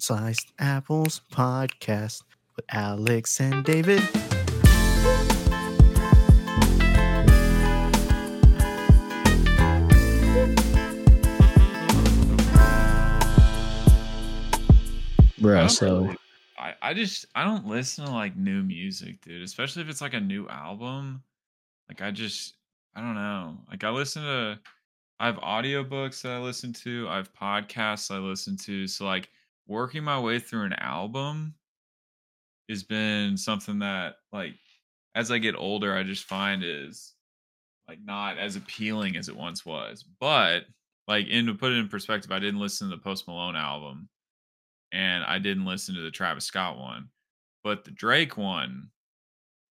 Sliced Apples podcast with Alex and David. I Bro, so really- I, I just I don't listen to like new music, dude. Especially if it's like a new album. Like I just I don't know. Like I listen to I have audiobooks that I listen to, I have podcasts I listen to. So like working my way through an album has been something that like as I get older I just find is like not as appealing as it once was. But like in to put it in perspective, I didn't listen to the Post Malone album and I didn't listen to the Travis Scott one. But the Drake one,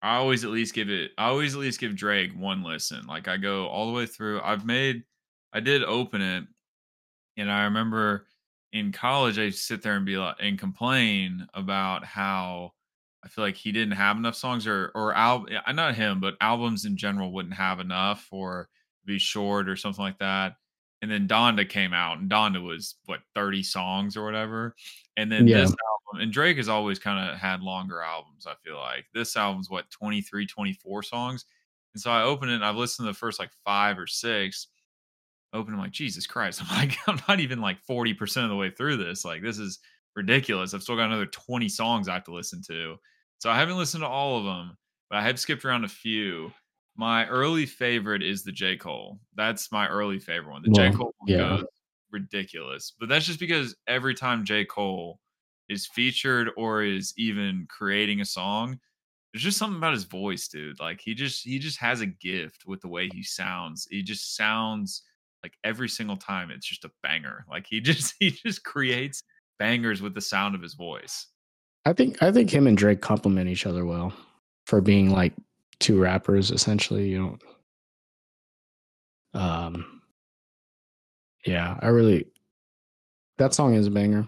I always at least give it I always at least give Drake one listen. Like I go all the way through. I've made I did open it and I remember in college I sit there and be like and complain about how I feel like he didn't have enough songs or or al- not him, but albums in general wouldn't have enough or be short or something like that. And then Donda came out and Donda was what 30 songs or whatever. And then Yeah. this album and Drake has always kind of had longer albums, I feel like. This album's what 23, 24 songs. And so I open it and I've listened to the first like 5 or 6 open. I'm like, Jesus Christ. I'm like, I'm not even like 40% of the way through this. Like, this is ridiculous. I've still got another 20 songs I have to listen to. So I haven't listened to all of them, but I have skipped around a few. My early favorite is the J. Cole. That's my early favorite one. The J. Cole one yeah. goes ridiculous. But that's just because every time J. Cole is featured or is even creating a song, there's just something about his voice, dude. Like he just he just has a gift with the way he sounds. He just sounds like every single time it's just a banger. Like he just he just creates bangers with the sound of his voice. I think I think him and Drake complement each other well for being like two rappers essentially. You know, um, yeah, I really that song is a banger,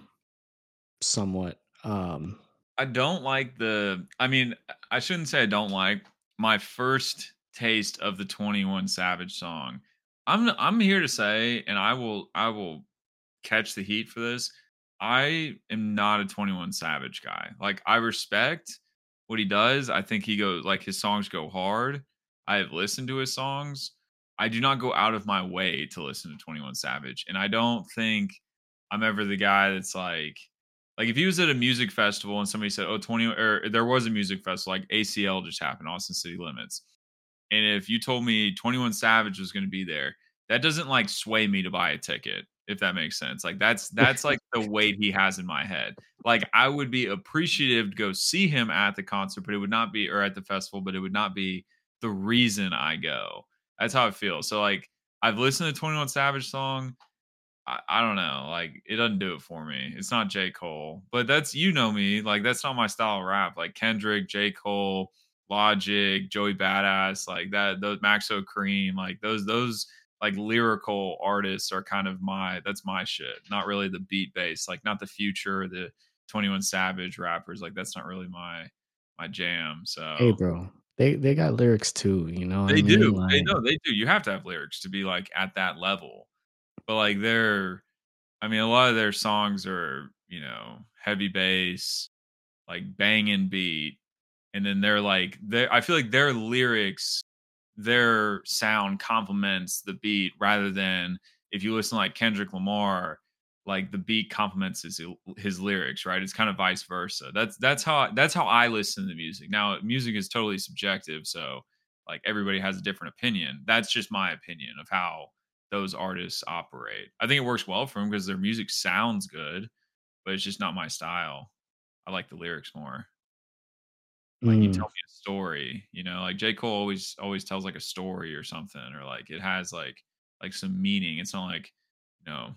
somewhat. Um, I don't like the I mean, I shouldn't say I don't like my first taste of the 21 Savage song. I'm I'm here to say and I will I will catch the heat for this. I am not a 21 Savage guy. Like I respect what he does. I think he goes like his songs go hard. I have listened to his songs. I do not go out of my way to listen to 21 Savage. And I don't think I'm ever the guy that's like like if he was at a music festival and somebody said, "Oh, 20 or there was a music festival like ACL just happened, Austin City Limits." And if you told me 21 Savage was going to be there, that doesn't like sway me to buy a ticket, if that makes sense. Like that's that's like the weight he has in my head. Like I would be appreciative to go see him at the concert, but it would not be or at the festival, but it would not be the reason I go. That's how I feel. So like I've listened to 21 Savage song. I, I don't know. Like it doesn't do it for me. It's not J. Cole. But that's you know me. Like that's not my style of rap. Like Kendrick, J. Cole, Logic, Joey Badass, like that, those Maxo Kream, like those those like lyrical artists are kind of my that's my shit. Not really the beat based, like not the future, the 21 Savage rappers. Like that's not really my my jam. So hey, bro, they they got lyrics too. You know, they I mean? do. Like, They know they do. You have to have lyrics to be like at that level. But like they're I mean, a lot of their songs are, you know, heavy bass, like banging beat. And then they're like they I feel like their lyrics, their sound complements the beat rather than if you listen like Kendrick Lamar, like the beat complements his his lyrics, right? It's kind of vice versa. That's that's how that's how I listen to music. Now, music is totally subjective, so like everybody has a different opinion. That's just my opinion of how those artists operate. I think it works well for them because their music sounds good, but it's just not my style. I like the lyrics more. Like you mm, tell me a story, you know, like J. Cole always always tells like a story or something, or like it has like like some meaning. It's not like, you know,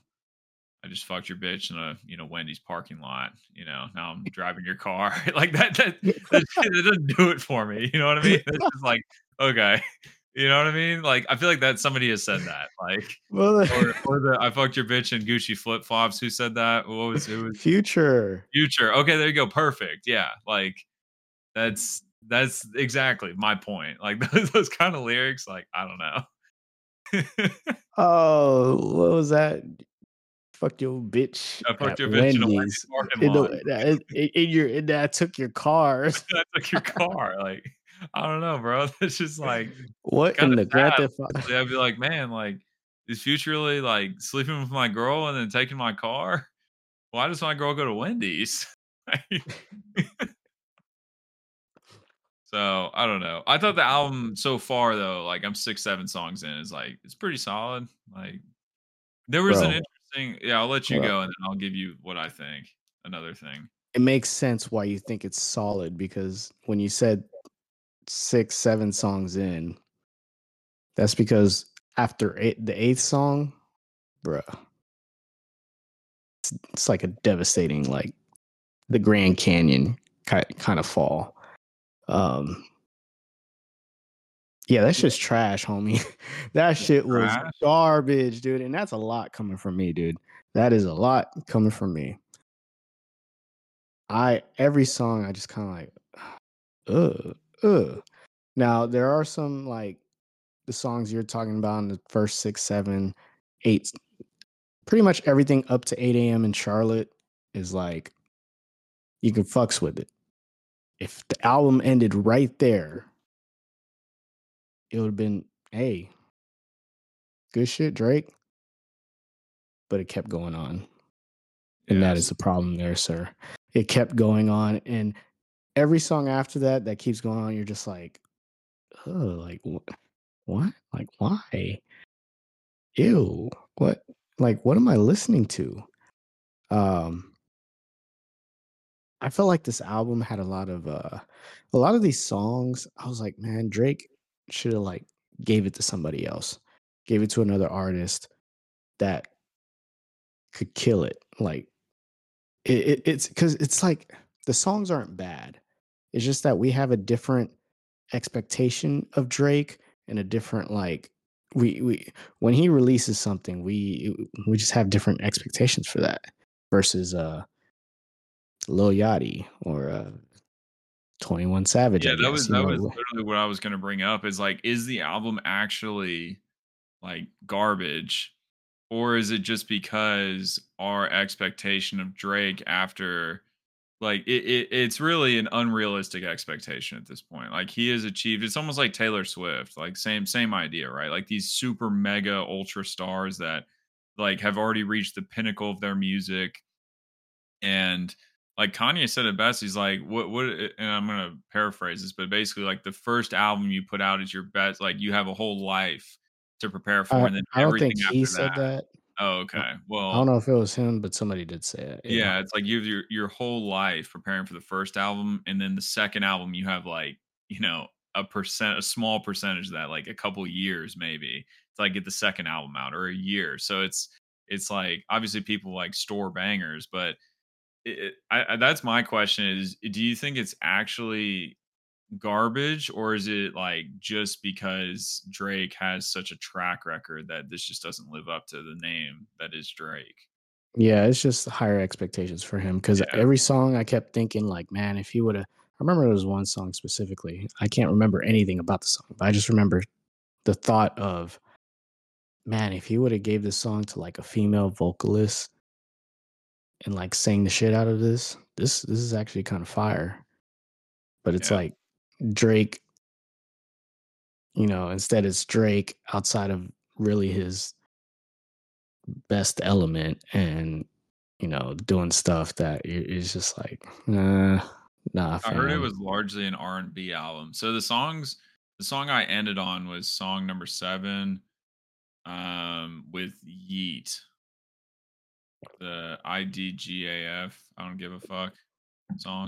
I just fucked your bitch in a you know Wendy's parking lot. You know, now I'm driving your car like that. That that, that doesn't do it for me. You know what I mean? It's just like okay, you know what I mean? Like I feel like that somebody has said that. Like well, or or the I fucked your bitch in Gucci flip flops. Who said that? What was it? Was future. Future. Okay, there you go. Perfect. Yeah, like that's that's exactly my point. Like those, those kind of lyrics. Like I don't know. Oh, what was that? fuck your bitch I fucked your bitch in a Wendy's parking In in in in your and I took your cars. I took your car, like, I don't know, bro. It's just, like, What in the Grand I'd be like, "Man, like, is Future really, like, sleeping with my girl and then taking my car? Why does my girl go to Wendy's?" So, I don't know. I thought the album so far though, like, I'm 6, 7 songs in, is, like, it's pretty solid. Like, there was an interesting yeah, I'll let you Bro. go, and then I'll give you what I think. Another thing. It makes sense why you think it's solid because when you said 6, 7 songs in that's because after eight the 8th song, bruh it's it's like a devastating, like, the Grand Canyon kinda fall. Um Yeah, that's just trash, homie. That shit was garbage, dude, and that's a lot coming from me, dude. That is a lot coming from me. I every song I just kinda like, "Ugh, ugh." Now, there are some, like, the songs you're talking about in the first 6, 7, 8 s pretty much everything up to 8 AM in Charlotte is, like you can fucks with it. If the album ended right there it would've been, "Hey" "good shit, Drake." But it kept going on. And that is the problem there, sir. It kept going on, and every song after that, that keeps going on, you're just like, "Ugh, like, wha what? Like, why? Ew, what like, what am I listening to?" Um I felt like this album had a lot of, uh a lot of these songs, I was like, "Man, Drake shoulda, like, gave it to somebody else. Gave it to another artist that could kill it." Like, it it it's 'cause it's like the songs aren't bad. It's just that we have a different expectation of Drake and a different, like we we when he releases something, we we just have different expectations for that versus, uh Lil Yachty or, uh, 21 Savage, Yeah, that was that was literally what I was gonna bring up is, like, is the album actually, like, garbage? Or is it just because our expectation of Drake after like, it it it's really an unrealistic expectation at this point. Like, he has achieved it's almost like Taylor Swift, like, same same idea, right? Like, these super mega ultra stars that, like, have already reached the pinnacle of their music. And, like, Kanye said it best, he's like, "What what" and I'm gonna paraphrase this, but basically, like, "The first album you put out is your best like, you have a whole life to prepare for, Uh, and then I don't think he said that" that. Oh, okay. I don't know if it was him, but somebody did say it, yeah. Yeah, it's like you have your your whole life preparing for the first album, and then the second album, you have, like, you know, a percent a small percentage of that, like, a couple years maybe to, like, get the second album out or a year. So it's it's like, obviously, people, like, store bangers, but it I I that's my question is, do you think it's actually garbage, or is it, like, just because Drake has such a track record that this just doesn't live up to the name that is Drake? Yeah, it's just higher expectations for him 'cause Yeah. every song I kept thinking like, "Man, if he woulda" I remember there was one song specifically, I can't remember anything about the song, but I just remember the thought of, "Man, if he woulda gave this song to, like, a female vocalist" and, like, sang the shit out of this, this this is actually kinda fire. But it's Yeah. like Drake you know, instead it's Drake outside of really his best element and, you know, doing stuff that is just like, "Nah, nah, I heard it was largely an R&B album. So the songs the song I ended on was song number 7, um, with Yeat. The IDGAF, I don't give a fuck song.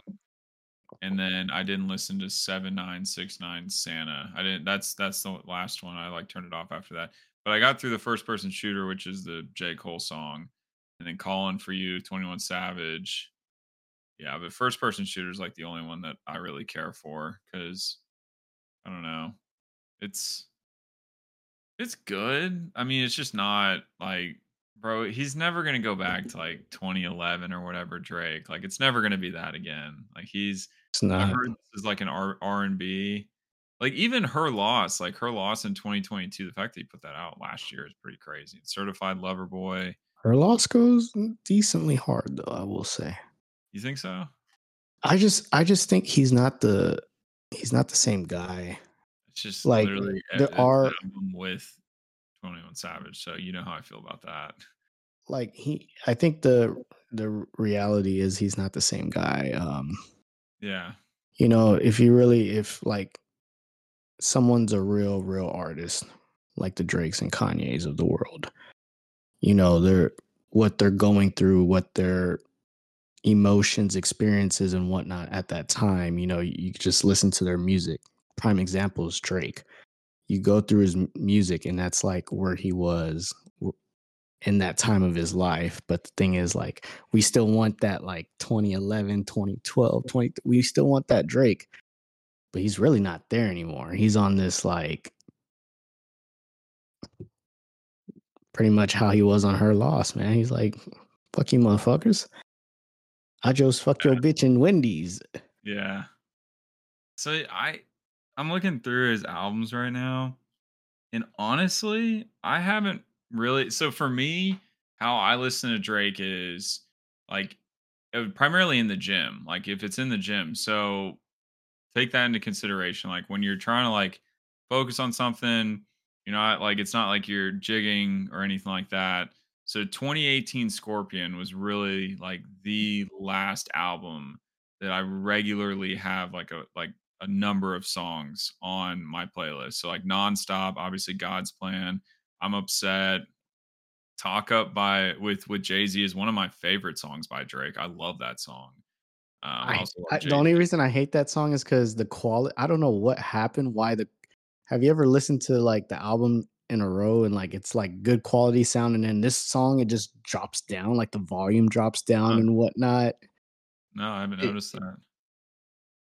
And then I didn't listen to 7969 Santa. I didn't that's that's the last one, I, like, turned it off after that. But I got through the First Person Shooter, which is the J. Cole song, and then Calling For You, 21 Savage. Yeah, but First Person Shooter is, like, the only one that I really care for because I don't know. It's it's good. I mean, it's just not like bro, he's never gonna go back to, like, 2011 or whatever Drake. Like, it's never gonna be that again. Like, he's It's I not. heard this is like an R R&B. Like, even Her Loss, like, Her Loss in 2022, the fact that he put that out last year is pretty crazy. Certified Lover Boy. Her loss goes decently hard though, I will say. You think so? I just I just think he's not the he's not the same guy. It's just Like there are with 21 Savage, so you know how I feel about that. like he I think the the reality is he's not the same guy. Um Yeah. you know, if you really if like someone's a real real artist like the Drakes and Kanye's of the world, you know, they're what they're going through, what their emotions, experiences and whatnot at that time, you know, you, you just listen to their music. Prime example is Drake. You go through his music and that's like where he was in that time of his life. But the thing is like we still want that like 2011, 2012, 20 we still want that Drake. But he's really not there anymore. He's on this like pretty much how he was on her loss, man. He's like, fuck you motherfuckers. I just fucked your bitch in Wendy's. Yeah. So I I'm looking through his albums right now. And honestly, I haven't really so for me, how I listen to Drake is like primarily in the gym. Like if it's in the gym. So take that into consideration. Like when you're trying to like focus on something, you're not like it's not like you're jigging or anything like that. So 2018 Scorpion was really like the last album that I regularly have like a like a number of songs on my playlist. So like nonstop, obviously God's plan. I'm upset. Talk Up by with with Jay Z is one of my favorite songs by Drake. I love that song. Um, I I, the only reason I hate that song is because the quality. I don't know what happened. Why the? Have you ever listened to like the album in a row and like it's like good quality sound, and then this song it just drops down, like the volume drops down Huh. and whatnot. No, I haven't It, noticed that.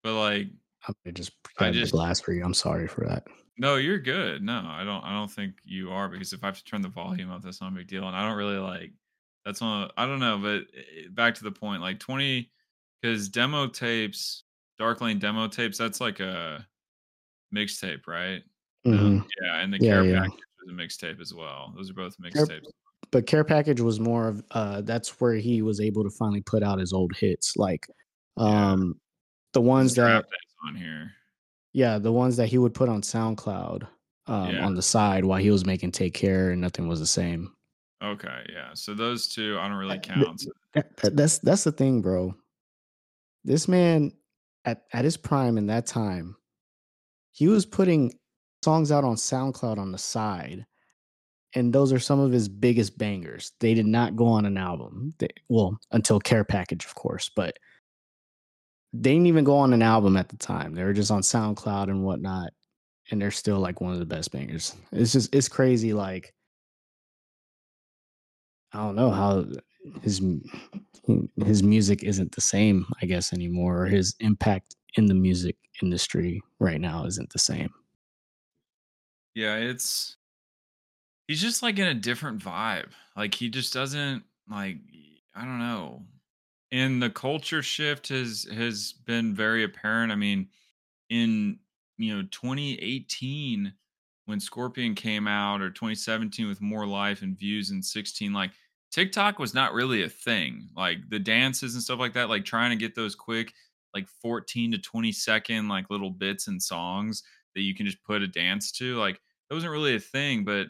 But like, I just I just glass for you. I'm sorry for that. no, you're good. No, I don't. I don't think you are because if I have to turn the volume up, that's not a big deal. And I don't really like. That's not. I don't know. But eh, back to the point, like twenty, because demo tapes, Dark Lane demo tapes, that's like a mixtape, right? No. hmm Yeah, and the Yeah, care yeah. package was a mixtape as well. Those are both mixtapes. but Care Package was more of. uh That's where he was able to finally put out his old hits, like Yeah, um the ones that on here. Yeah, the ones that he would put on SoundCloud um, Yeah. on the side while he was making Take Care and nothing was the same. Okay. Yeah. So those two, I don't really count. That- that- that's that's the thing, bro. This man at at his prime in that time, he was putting songs out on SoundCloud on the side, and those are some of his biggest bangers. They did not go on an album. They, well, until Care Package, of course, but they didn't even go on an album at the time. They were just on SoundCloud and whatnot, and they're still like one of the best bangers. It's just it's crazy. Like I don't know how his his music isn't the same, I guess anymore, or his impact in the music industry right now isn't the same. yeah, it's he's just like in a different vibe. Like he just doesn't like I don't know. And the culture shift has has been very apparent. I mean, in you know 2018 when Scorpion came out or 2017 with more life and views and 16 like TikTok was not really a thing. Like the dances and stuff like that like trying to get those quick like 14 to 20 second like little bits and songs that you can just put a dance to like that wasn't really a thing but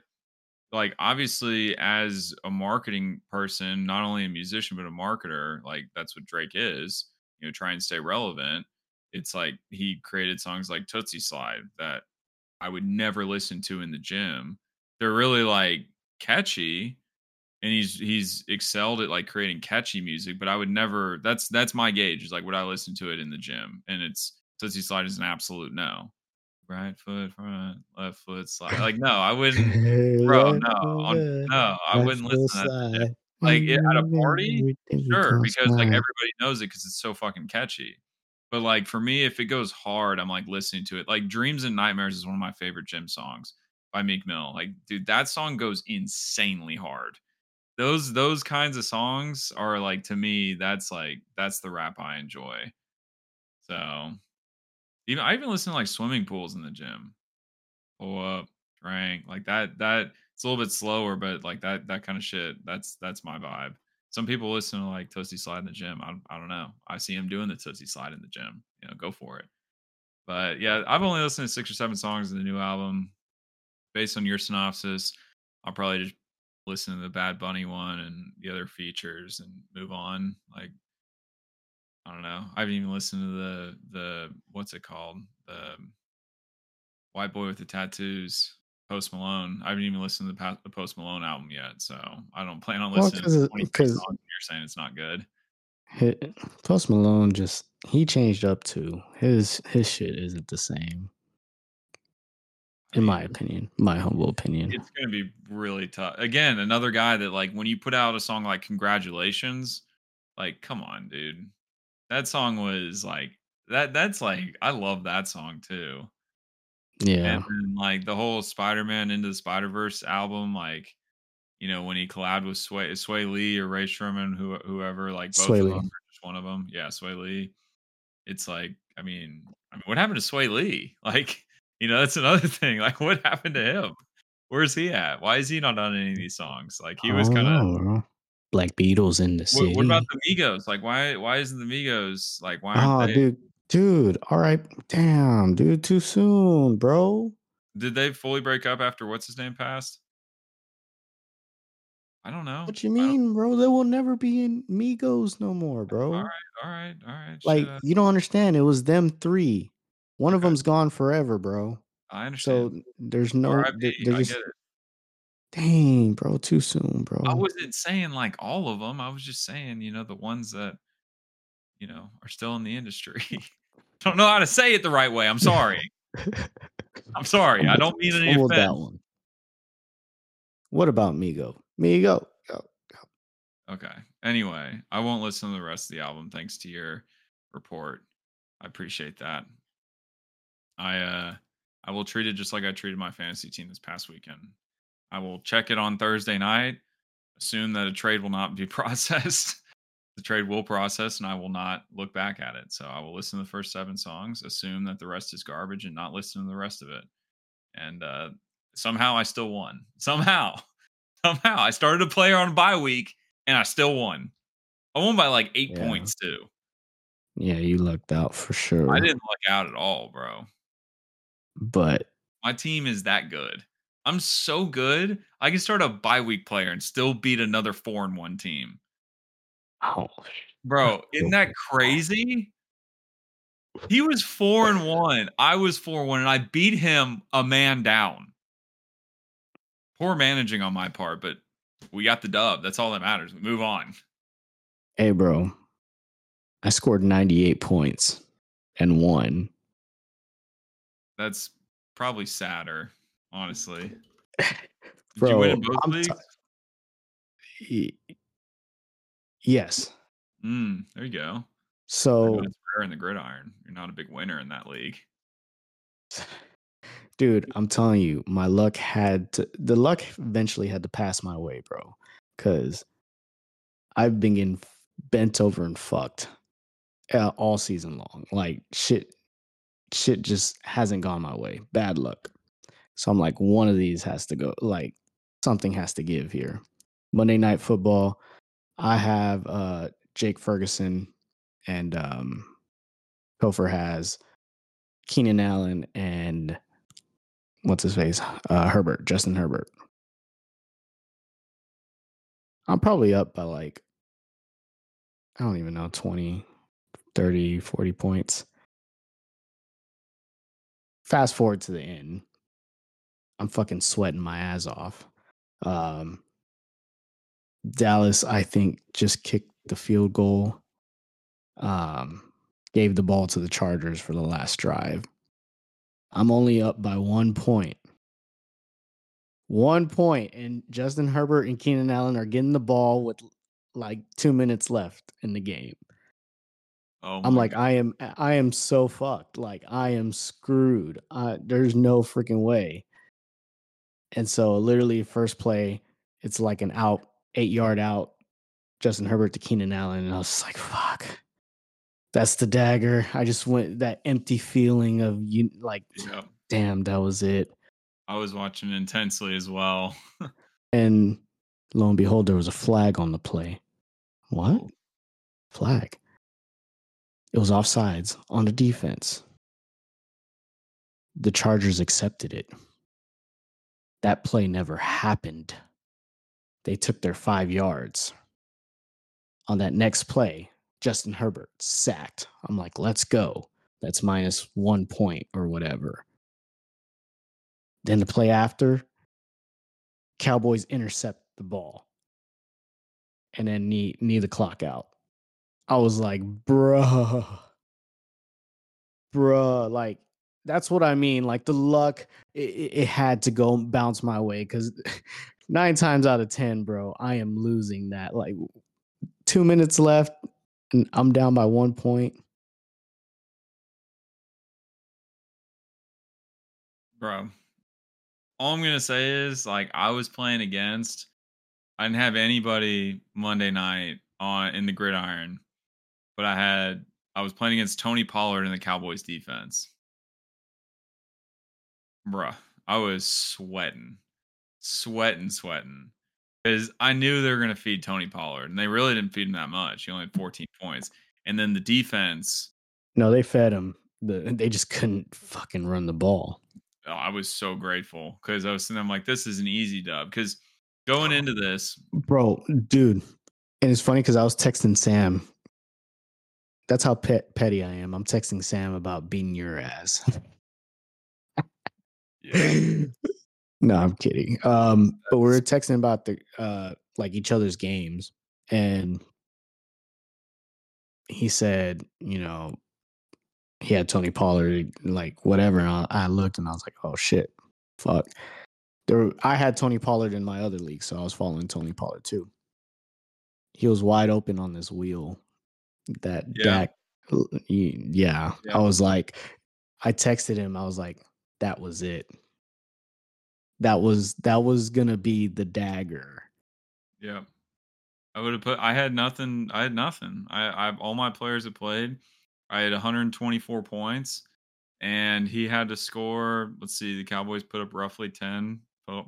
like obviously as a marketing person not only a musician but a marketer like that's what drake is you know try and stay relevant it's like he created songs like tootsie slide that i would never listen to in the gym. They're really like catchy and he's he's excelled at like creating catchy music but i would never that's that's my gauge is like would i listen to it in the gym? And it's tootsie slide is an absolute no right foot front left foot slide like no i wouldn't Bro, no, on no, I wouldn't listen to that shit. Like, it at a party? Sure, because, like, everybody knows it because it's so fucking catchy. But, like, for me, if it goes hard, I'm, like, listening to it. Like, Dreams and Nightmares is one of my favorite gym songs by Meek Mill. Like, dude, that song goes insanely hard. Those those kinds of songs are, like, to me, that's, like that's the rap I enjoy. So, even I even listen to, like, swimming pools in the gym. Pull up, drank, like, that that it's a little bit slower, but like that that kind of shit. That's that's my vibe. Some people listen to like Tootsie Slide in the gym. I, I don't know. I see him doing the Tootsie Slide in the gym. You know, go for it. But yeah, I've only listened to six or seven songs in the new album. Based on your synopsis, I'll probably just listen to the Bad Bunny one and the other features and move on. Like I don't know. I haven't even listened to the the what's it called? The White Boy with the Tattoos, Post Malone. I haven't even listened to the, the Post Malone album yet, so I don't plan on listening well, because uh, you're saying it's not good. Post Malone just he changed up too. His his shit isn't the same. In my opinion, my humble opinion. It's gonna be really tough. Again, another guy that like when you put out a song like Congratulations, like come on, dude. That song was like that that's like I love that song too. Yeah. And then, like the whole Spider-Man into the Spider-Verse album, like you know, when he collabed with Sway Swae Lee or Rae Sremmurd who, whoever, like both Sway of them, just one of them. Yeah, Swae Lee. It's like, I mean, I mean, what happened to Swae Lee? Like, you know, that's another thing. Like, what happened to him? Where's he at? Why is he not on any of these songs? Like, he was kind of Black Beatles in the city. What, what, about the Migos? Like, why? Why isn't the Migos like? Why? Oh, they... dude, dude. All right, damn, dude, too soon, bro. Did they fully break up after what's his name passed? I don't know. What you mean, bro? They will never be in Migos no more, bro. All right, all right, all right. Like you don't understand. It was them three. One okay. of them's gone forever, bro. I understand. So there's no. Just, Dang, bro, too soon, bro. I wasn't saying like all of them. I was just saying, you know, the ones that you know are still in the industry. don't know how to say it the right way. I'm sorry. I'm sorry. I don't mean any offense. That one. What about Migo? Migo. Go, go. Okay. Anyway, I won't listen to the rest of the album thanks to your report. I appreciate that. I uh I will treat it just like I treated my fantasy team this past weekend. I will check it on Thursday night, assume that a trade will not be processed. the trade will process and I will not look back at it. So I will listen to the first seven songs, assume that the rest is garbage and not listen to the rest of it. And uh, somehow I still won. Somehow. Somehow I started a player on bye week and I still won. I won by like eight yeah. points too. Yeah, you lucked out for sure. I didn't luck out at all, bro. But my team is that good. I'm so good. I can start a bye week player and still beat another four and one team. Oh, bro, isn't that crazy? He was four and one. I was four and one, and I beat him a man down. Poor managing on my part, but we got the dub. That's all that matters. We move on. Hey, bro. I scored 98 points and won. That's probably sadder honestly. Bro, Did you win in both I'm leagues? T- yes. Mm, there you go. So it's rare in the gridiron. You're not a big winner in that league. Dude, I'm telling you, my luck had to the luck eventually had to pass my way, bro. Cause I've been getting bent over and fucked uh, all season long. Like shit, shit just hasn't gone my way. Bad luck. So I'm like, one of these has to go. Like something has to give here. Monday Night Football. I have uh, Jake Ferguson and um, Topher has Keenan Allen and what's his face? Uh, Herbert, Justin Herbert. I'm probably up by like, I don't even know, 20, 30, 40 points. Fast forward to the end. I'm fucking sweating my ass off. Um, Dallas, I think, just kicked the field goal. Um, gave the ball to the Chargers for the last drive. I'm only up by one point. One point, and Justin Herbert and Keenan Allen are getting the ball with like two minutes left in the game. Oh I'm like, God. I am, I am so fucked. Like, I am screwed. Uh, there's no freaking way. And so literally first play, it's like an out, eight yard out, Justin Herbert to Keenan Allen. And I was like, fuck. That's the dagger. I just went that empty feeling of you like, damn, that was it. I was watching intensely as well. and lo and behold, there was a flag on the play. What? Flag. It was offsides on the defense. The Chargers accepted it. That play never happened. They took their five yards. On that next play, Justin Herbert sacked. I'm like, let's go. That's minus one point or whatever. Then the play after, Cowboys intercept the ball and then knee, knee the clock out. I was like, bruh, bruh, like that's what I mean. Like the luck, it, it had to go bounce my way because nine times out of 10, bro, I am losing that. Like two minutes left and I'm down by one point. Bro, all I'm gonna say is like I was playing against. I didn't have anybody Monday night on in the gridiron, but I had I was playing against Tony Pollard in the Cowboys defense. Bruh, I was sweating, sweating, sweating. Because I knew they were going to feed Tony Pollard, and they really didn't feed him that much. He only had 14 points. And then the defense. No, they fed him. The, they just couldn't fucking run the ball. Oh, I was so grateful because I was sitting I'm like, this is an easy dub. Because going into this. Bro, dude. And it's funny because I was texting Sam. That's how pet, petty I am. I'm texting Sam about beating your ass. yeah. No, I'm kidding. Um, but we were texting about the uh like each other's games, and he said, you know, he had Tony Pollard, like whatever. And I, I looked and I was like, oh shit, fuck. There, I had Tony Pollard in my other league, so I was following Tony Pollard too. He was wide open on this wheel. That yeah. Dak, yeah. yeah. I was like, I texted him. I was like, that was it that was that was gonna be the dagger. Yeah. I would have put I had nothing I had nothing. I I all my players that played, I had 124 points and he had to score, let's see, the Cowboys put up roughly 10,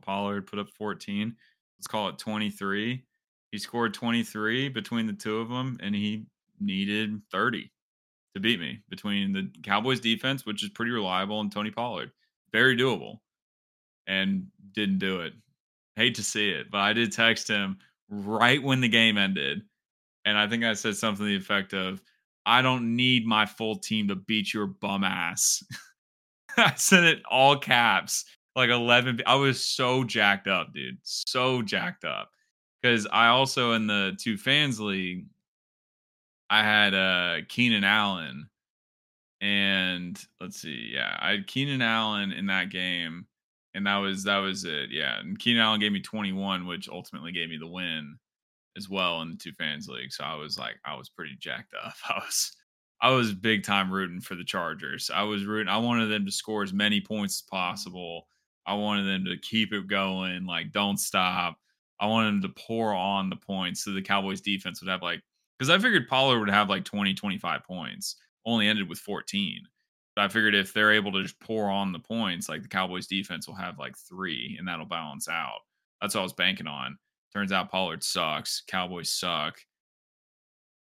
Pollard put up 14. Let's call it 23. He scored 23 between the two of them and he needed 30 to beat me between the Cowboys defense, which is pretty reliable, and Tony Pollard. Very doable and didn't do it. Hate to see it, but I did text him right when the game ended. And I think I said something to the effect of, I don't need my full team to beat your bum ass. I said it all caps, like 11. I was so jacked up, dude. So jacked up. Because I also, in the two fans league, I had uh Keenan Allen. And let's see, yeah, I had Keenan Allen in that game and that was that was it. Yeah, and Keenan Allen gave me 21, which ultimately gave me the win as well in the two fans league. So I was like, I was pretty jacked up. I was I was big time rooting for the Chargers. I was rooting. I wanted them to score as many points as possible. I wanted them to keep it going, like don't stop. I wanted them to pour on the points so the Cowboys defense would have like because I figured Pollard would have like 20, 25 points. Only ended with 14. But I figured if they're able to just pour on the points, like the Cowboys defense will have like three and that'll balance out. That's what I was banking on. Turns out Pollard sucks. Cowboys suck.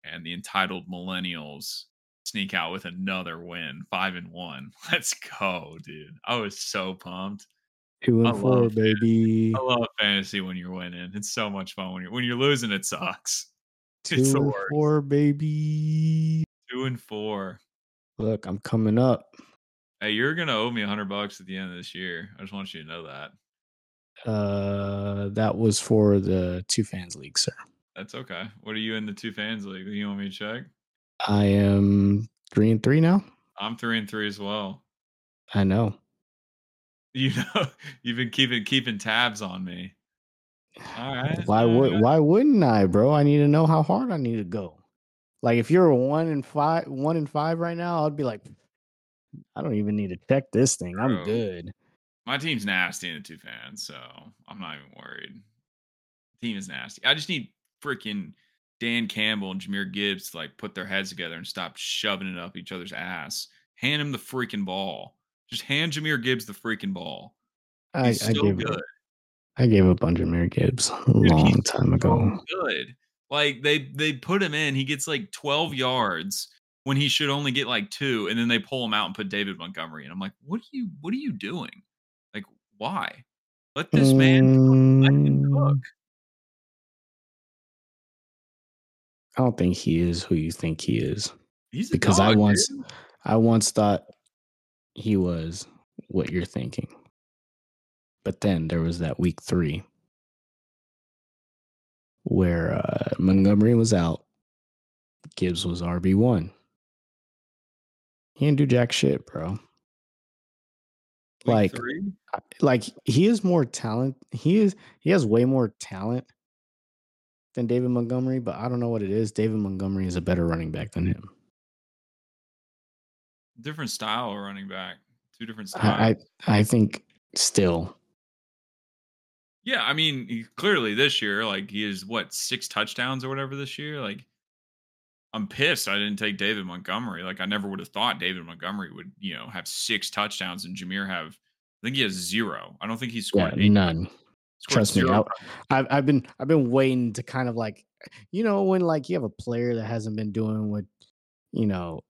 And the entitled millennials sneak out with another win, five and one. Let's go, dude. I was so pumped. Two and four, baby. I love fantasy when you're winning. It's so much fun when you're when you're losing. It sucks. Two it's and four, baby. Two and four. Look, I'm coming up. Hey, you're gonna owe me a hundred bucks at the end of this year. I just want you to know that. Uh, that was for the two fans league, sir. That's okay. What are you in the two fans league? You want me to check? I am three and three now. I'm three and three as well. I know. You know, you've been keeping keeping tabs on me. All right. Why would why wouldn't I, bro? I need to know how hard I need to go. Like if you're one in five, one in five right now, I'd be like, I don't even need to check this thing. Bro, I'm good. My team's nasty in the two fans, so I'm not even worried. The team is nasty. I just need freaking Dan Campbell and Jahmyr Gibbs to like put their heads together and stop shoving it up each other's ass. Hand him the freaking ball. Just hand Jahmyr Gibbs the freaking ball. I, He's I so gave good. up. I gave up on Jahmyr Gibbs a long time ago. Good. Like they they put him in, he gets like 12 yards when he should only get like two, and then they pull him out and put David Montgomery. And I'm like, what are you what are you doing? Like, why? Let this man let him cook. Mm, I don't think he is who you think he is. He's Because I once dude. I once thought he was what you're thinking. But then there was that week three where uh, Montgomery was out. Gibbs was RB one. He didn't do jack shit, bro. Week like- Like he is more talent. He is he has way more talent than David Montgomery, but I don't know what it is. David Montgomery is a better running back than him. different style of running back. Two different styles. I I, I think still. Yeah, I mean, he, clearly this year, like he is what six touchdowns or whatever this year. Like, I'm pissed I didn't take David Montgomery. Like, I never would have thought David Montgomery would, you know, have six touchdowns and Jahmyr have. I think he has zero. I don't think he scored. eight, none. scored trust me, I've I've been I've been waiting to kind of like you know when like you have a player that hasn't been doing what you know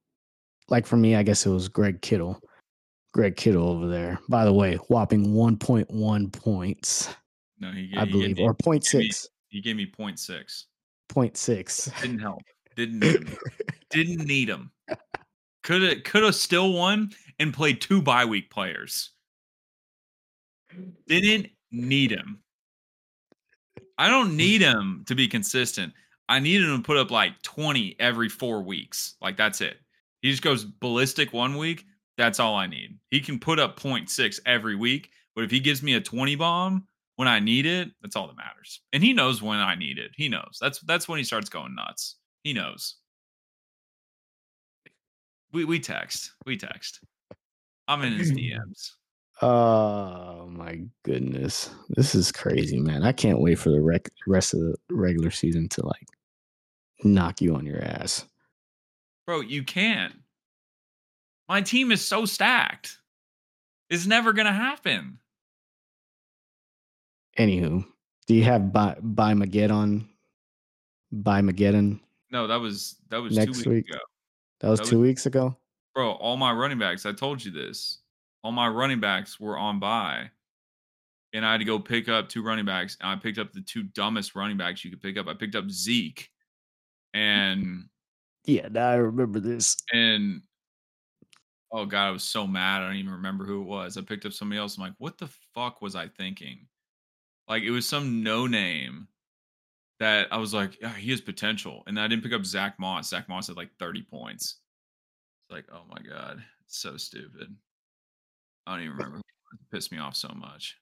like for me I guess it was Greg Kittle. Greg Kittle over there. By the way, whopping 1.1 points, No, he, I he believe, gave me, or gave me- 0.6, he gave me 0.6. 0.6. Didn't help. Didn't need him. Didn't need him. Could have could have still won and played two bye week players. Didn't need him. I don't need him to be consistent. I need him to put up like 20 every four weeks. Like that's it. He just goes ballistic one week. That's all I need. He can put up 0.6 every week, but if he gives me a 20 bomb when I need it, that's all that matters. And he knows when I need it. He knows. That's that's when he starts going nuts. He knows. We we text. We text. I'm in his DMs. Oh my goodness. This is crazy, man. I can't wait for the rec- rest of the regular season to like knock you on your ass. Bro, you can't. My team is so stacked. It's never gonna happen. Anywho, do you have by by Mageddon? By Mageddon? No, that was that was Next two weeks week? ago. That was That two weeks ago. Bro, all my running backs, I told you this. All my running backs were on bye. And I had to go pick up two running backs. And I picked up the two dumbest running backs you could pick up. I picked up Zeke and Yeah, now I remember this. and oh god, I was so mad. I don't even remember who it was. I picked up somebody else. I'm like, what the fuck was I thinking? Like it was some no name that I was like, yeah, he has potential. And I didn't pick up Zach Moss. Zach Moss had like 30 points. It's like, oh my god, it's so stupid. I don't even remember. it pissed me off so much.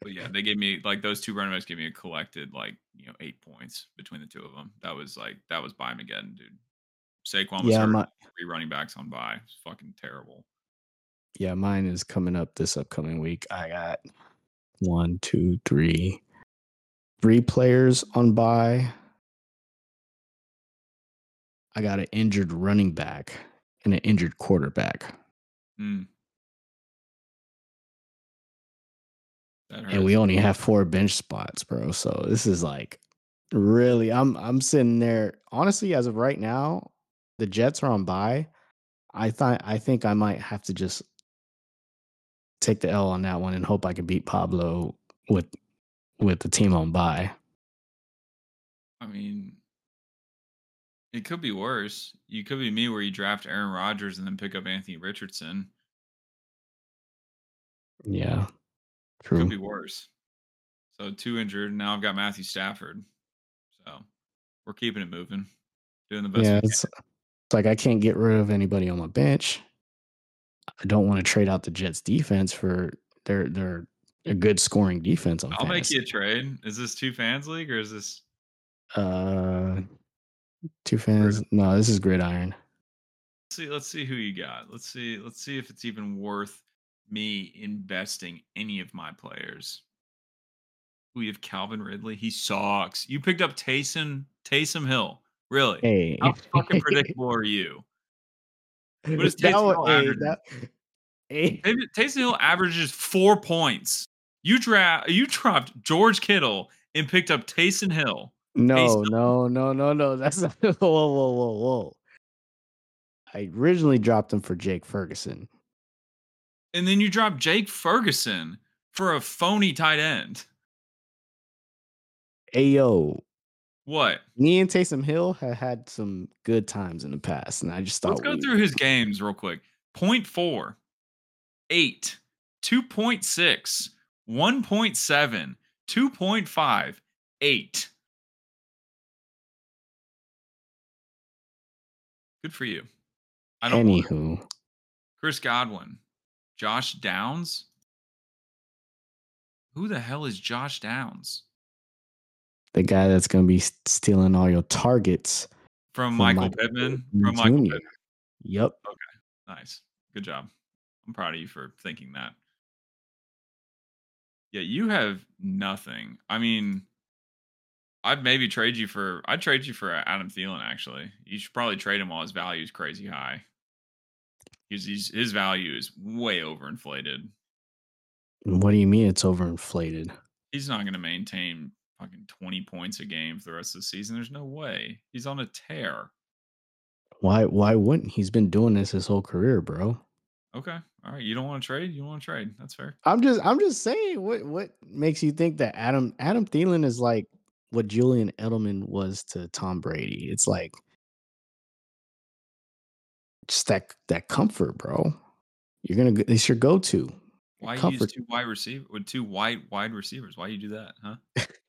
But yeah, they gave me like those two running backs gave me a collected like you know eight points between the two of them. That was like that was by Mageddon, dude. Saquon was Yeah, hurt. my Three running backs on bye. It's fucking terrible. yeah, mine is coming up this upcoming week. I got one, two, three, three players on bye. I got an injured running back and an injured quarterback. Mm. And we only have four bench spots, bro. So this is like really I'm I'm sitting there honestly as of right now, the Jets are on bye. I thought I think I might have to just take the L on that one and hope I can beat Pablo with with the team on bye. I mean, it could be worse. You could be me where you draft Aaron Rodgers and then pick up Anthony Richardson. Yeah. True. It could be worse. So two injured. Now I've got Matthew Stafford. So we're keeping it moving, doing the best. Yeah, we can. it's, it's like I can't get rid of anybody on my bench. I don't want to trade out the Jets defense for their their a good scoring defense on I'll make you a trade. Is this two fans league or is this? Uh, two fans. No, this is gridiron. Let's see. Let's see who you got. Let's see. Let's see if it's even worth me investing any of my players. We have Calvin Ridley. He sucks. You picked up Taysom Taysom Hill. Really? Hey, How fucking predictable are you? What that, Taysom Hill average? that, A- David- Taysom Hill averages four points. You draft you dropped George Kittle and picked up Taysom Hill. no, Taysom. no, no, no, no. That's not. Whoa, whoa, whoa, whoa. I originally dropped him for Jake Ferguson. And then you dropped Jake Ferguson for a phony tight end. Ayo, What? me and Taysom Hill have had some good times in the past, and I just thought Let's go we- through his games real quick. 0.4, 8, 2.6, 1.7, 2.5, 8. Good for you. I don't. Anywho, Chris Godwin, Josh Downs. Who the hell is Josh Downs? The guy that's gonna be stealing all your targets. From From Michael Michael Pittman. From Michael. Pittman. Yep. Nice. Good job. I'm proud of you for thinking that. Yeah, you have nothing. I mean, I'd maybe trade you for I'd trade you for Adam Thielen actually. You should probably trade him while his value is crazy high. Because he's, his value is way overinflated. What do you mean it's overinflated? He's not going to maintain fucking 20 points a game for the rest of the season. There's no way. He's on a tear. Why? Why wouldn't he's been doing this his whole career, bro? Okay. All right. You don't want to trade? You want to trade. That's fair. I'm just, I'm just saying. What, what makes you think that Adam, Adam Thielen is like what Julian Edelman was to Tom Brady? It's like just that, that comfort, bro. You're gonna, go- it's your go-to. Why comfort. use two wide receiver with two wide wide receivers? Why you do that, huh?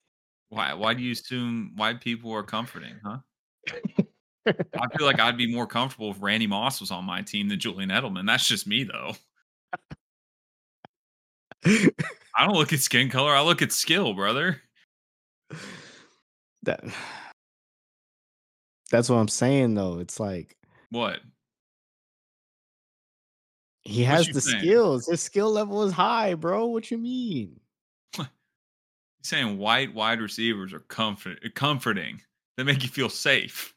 why why do you assume wide people are comforting, huh? I feel like I'd be more comfortable if Randy Moss was on my team than Julian Edelman. That's just me though. I don't look at skin color. I look at skill, brother. that, that's what I'm saying, though. It's like What? he What has the saying? skills. His skill level is high, bro. What you mean? You're saying white wide receivers are comfort comforting. They make you feel safe.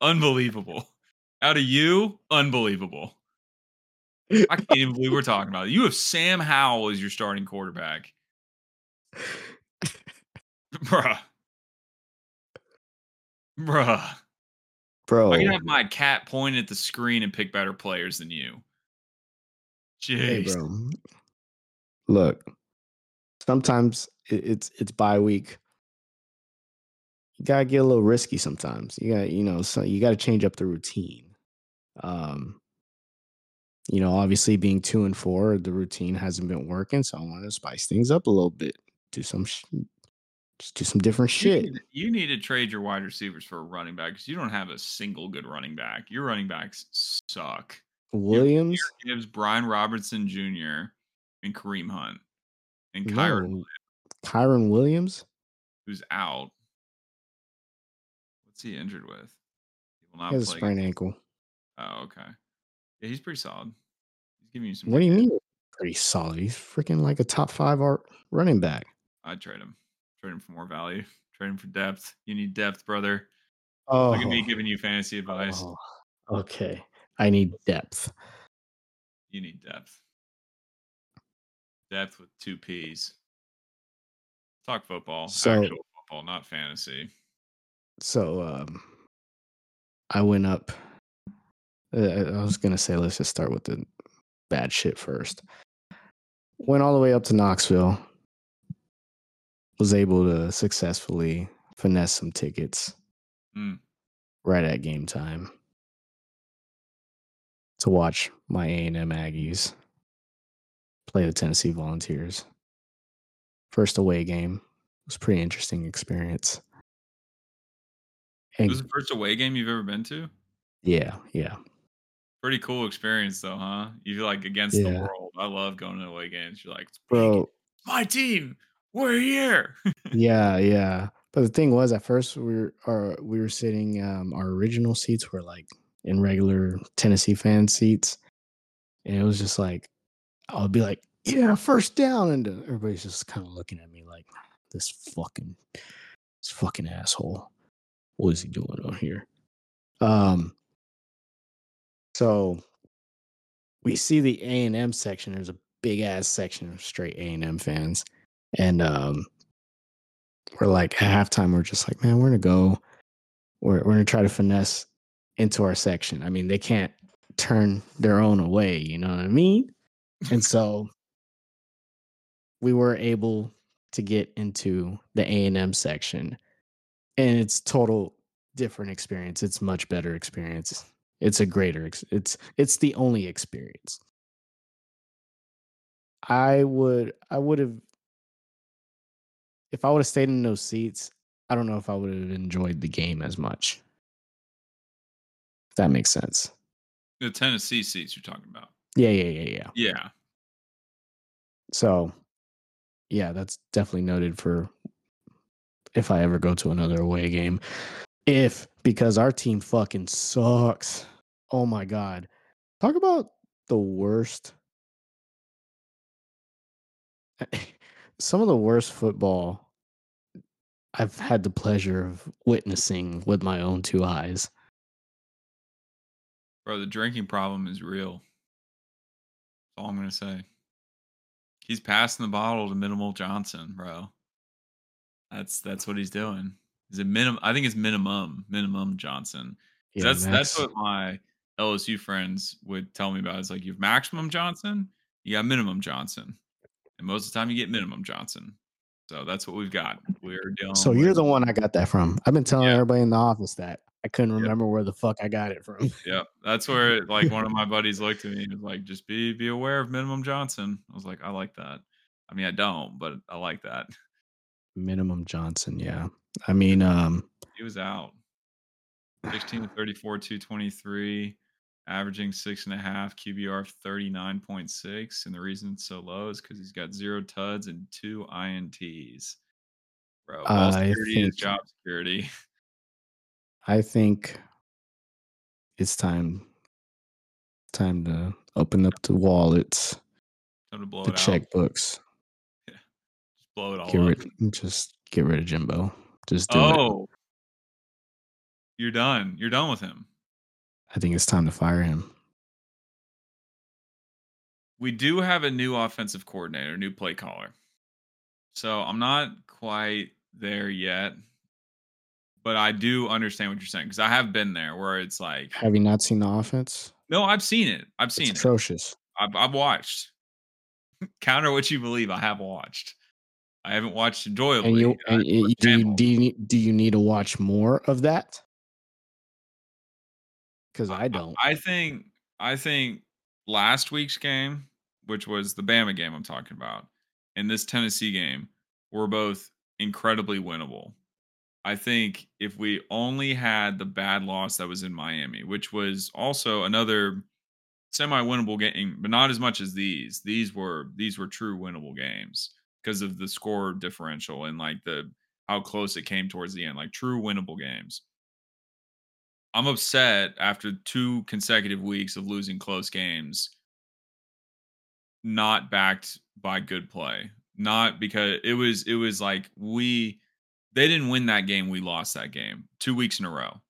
Unbelievable. Out of you, unbelievable. I can't even believe we're talking about it. You have Sam Howell as your starting quarterback. Bruh. Bruh. bro. I can have my cat point at the screen and pick better players than you. Hey, Jeez. bro. Look, sometimes it, it's it's bye week. You gotta get a little risky sometimes. You got you know so you got to change up the routine. Um, you know, obviously being two and four, the routine hasn't been working, so I want to spice things up a little bit. Do some, sh- just do some different You shit. need, you need to trade your wide receivers for a running back because you don't have a single good running back. Your running backs suck. Williams, Gibbs Brian Robinson Jr. and Kareem Hunt and Kyren, no, Kyren Williams. who's out. What's he injured with? He will not He has a play. sprained ankle. Oh, okay. Yeah, he's pretty solid. He's giving you some. What do you mean? Pretty solid. He's freaking like a top five art running back. I'd trade him. Trade him for more value. Trade him for depth. You need depth, brother. Oh, Look at me giving you fantasy advice. oh, okay. I need depth. You need depth. Depth with two P's. Talk football. So- actual football, not fantasy. So um I went up uh, I was going to say let's just start with the bad shit first. Went all the way up to Knoxville. Was able to successfully finesse some tickets Mm. right at game time to watch my A&M Aggies play the Tennessee Volunteers. First away game. It was a pretty interesting experience. It And was the first away game you've ever been to? yeah, yeah. Pretty cool experience though, huh? You feel like against the world. I love going to away games. You're like, Bro, my team. We're here. yeah, yeah. But the thing was, at first we were our, we were sitting. Um, our original seats were like in regular Tennessee fan seats, and it was just like I would be like, "Yeah, first down," and everybody's just kind of looking at me like, "This fucking, this fucking asshole. What is he doing on here?" Um. So we see the A and M section. There's a big ass section of straight A and M fans, and um, we're like at halftime. We're just like, man, we're gonna go. We're we're gonna try to finesse into our section. I mean, they can't turn their own away. You know what I mean? And so we were able to get into the A and M section, and it's total different experience. It's much better experience. It's a greater. Ex- it's it's the only experience. I would I would have if I would have stayed in those seats. I don't know if I would have enjoyed the game as much. If that makes sense. The Tennessee seats you're talking about. Yeah, yeah, yeah, yeah. Yeah. So, yeah, that's definitely noted for if I ever go to another away game. If because our team fucking sucks. Oh my god. Talk about the worst some of the worst football I've had the pleasure of witnessing with my own two eyes. Bro, the drinking problem is real. All I'm gonna say. He's passing the bottle to Minimal Johnson, bro. That's that's what he's doing. Is it minimum? I think it's minimum, minimum Johnson. Yeah, that's that's what my LSU friends would tell me about. It's like you have maximum Johnson, you got minimum Johnson, and most of the time you get minimum Johnson. So that's what we've got. We're dealing. So you're with- the one I got that from. I've been telling Yeah. everybody in the office that I couldn't Yep. remember where the fuck I got it from. Yeah, that's where like one of my buddies looked at me and was like, "Just be be aware of minimum Johnson." I was like, "I like that." I mean, I don't, but I like that. Minimum Johnson, yeah. I mean, um, He was out. 16 to 34, 223, averaging six and a half, QBR 39.6. And the reason it's so low is because he's got zero tuds and two INTs. Bro, ball I security is job security. I think it's time time to open up the wallets, Time to blow the it out. checkbooks. Just blow it all Get up. rid, just get rid of Jimbo. Just do it. Oh, you're done. You're done with him. I think it's time to fire him. we do have a new offensive coordinator, new play caller. So I'm not quite there yet, but I do understand what you're saying because I have been there where it's like, Have you not seen the offense? no, I've seen it. I've It's seen it. atrocious. I've, I've watched. Counter what you believe. I have watched. I haven't watched enjoyably. And you and eh, eh, you- do you, do you need- do you need to watch more of that? Because I don't. I think I think last week's game, which was the Bama game I'm talking about, and this Tennessee game were both incredibly winnable. I think if we only had the bad loss that was in Miami, which was also another semi-winnable game, but not as much as these. These were these were true winnable games because of the score differential and like the how close it came towards the end, like true winnable games. I'm upset after two consecutive weeks of losing close games, not backed by good play. Not because it was it was like we they didn't win that game, we lost that game two weeks in a row.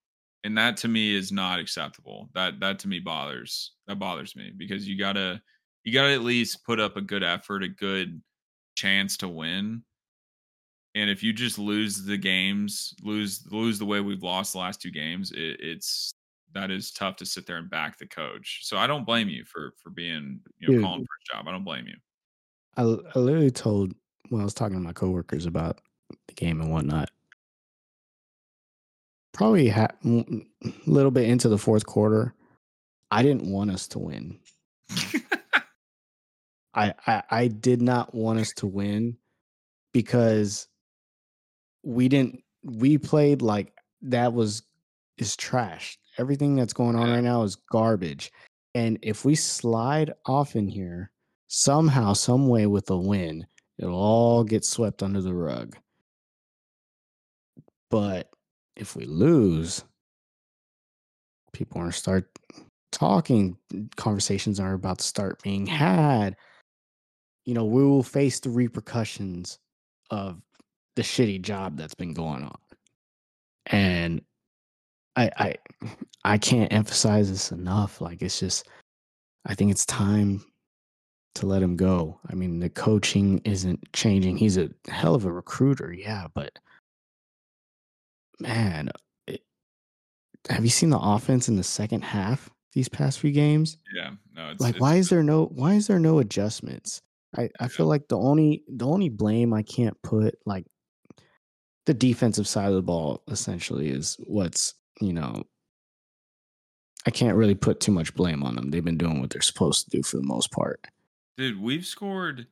And that to me is not acceptable. That that to me bothers that bothers me because you gotta you gotta at least put up a good effort, a good chance to win. And if you just lose the games, lose lose the way we've lost the last two games, it, it's that is tough to sit there and back the coach. So I don't blame you for for being you know Dude. calling for a job. I don't blame you. I, I literally told when I was talking to my coworkers about the game and whatnot. Probably a little bit into the fourth quarter, I didn't want us to win. I, I I did not want us to win because we didn't we played like that was is trash. Everything that's going on right now is garbage. And if we slide off in here somehow, some way with a win, it'll all get swept under the rug. But if we lose, people are gonna start talking. Conversations are about to start being had. You know, we will face the repercussions of the shitty job that's been going on. And I I I can't emphasize this enough. Like it's just I think it's time to let him go. I mean, the coaching isn't changing. He's a hell of a recruiter, yeah, but man, it, have you seen the offense in the second half these past few games? Yeah, no, it's Like, it's why is there no why is there no adjustments? I I feel like the only the only blame I can't put like the defensive side of the ball essentially is what's you know I can't really put too much blame on them. They've been doing what they're supposed to do for the most part. Dude, we've scored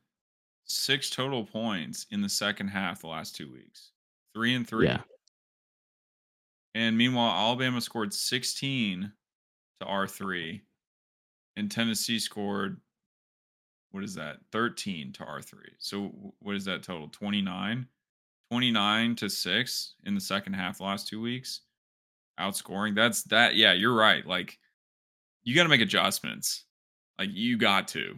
six total points in the second half the last two weeks. Three and three. Yeah. And meanwhile, Alabama scored 16 to R3. And Tennessee scored, what is that? 13 to R3. So what is that total? 29? 29 to 6 in the second half the last two weeks. Outscoring. That's that. Yeah, you're right. Like, you got to make adjustments. Like, you got to.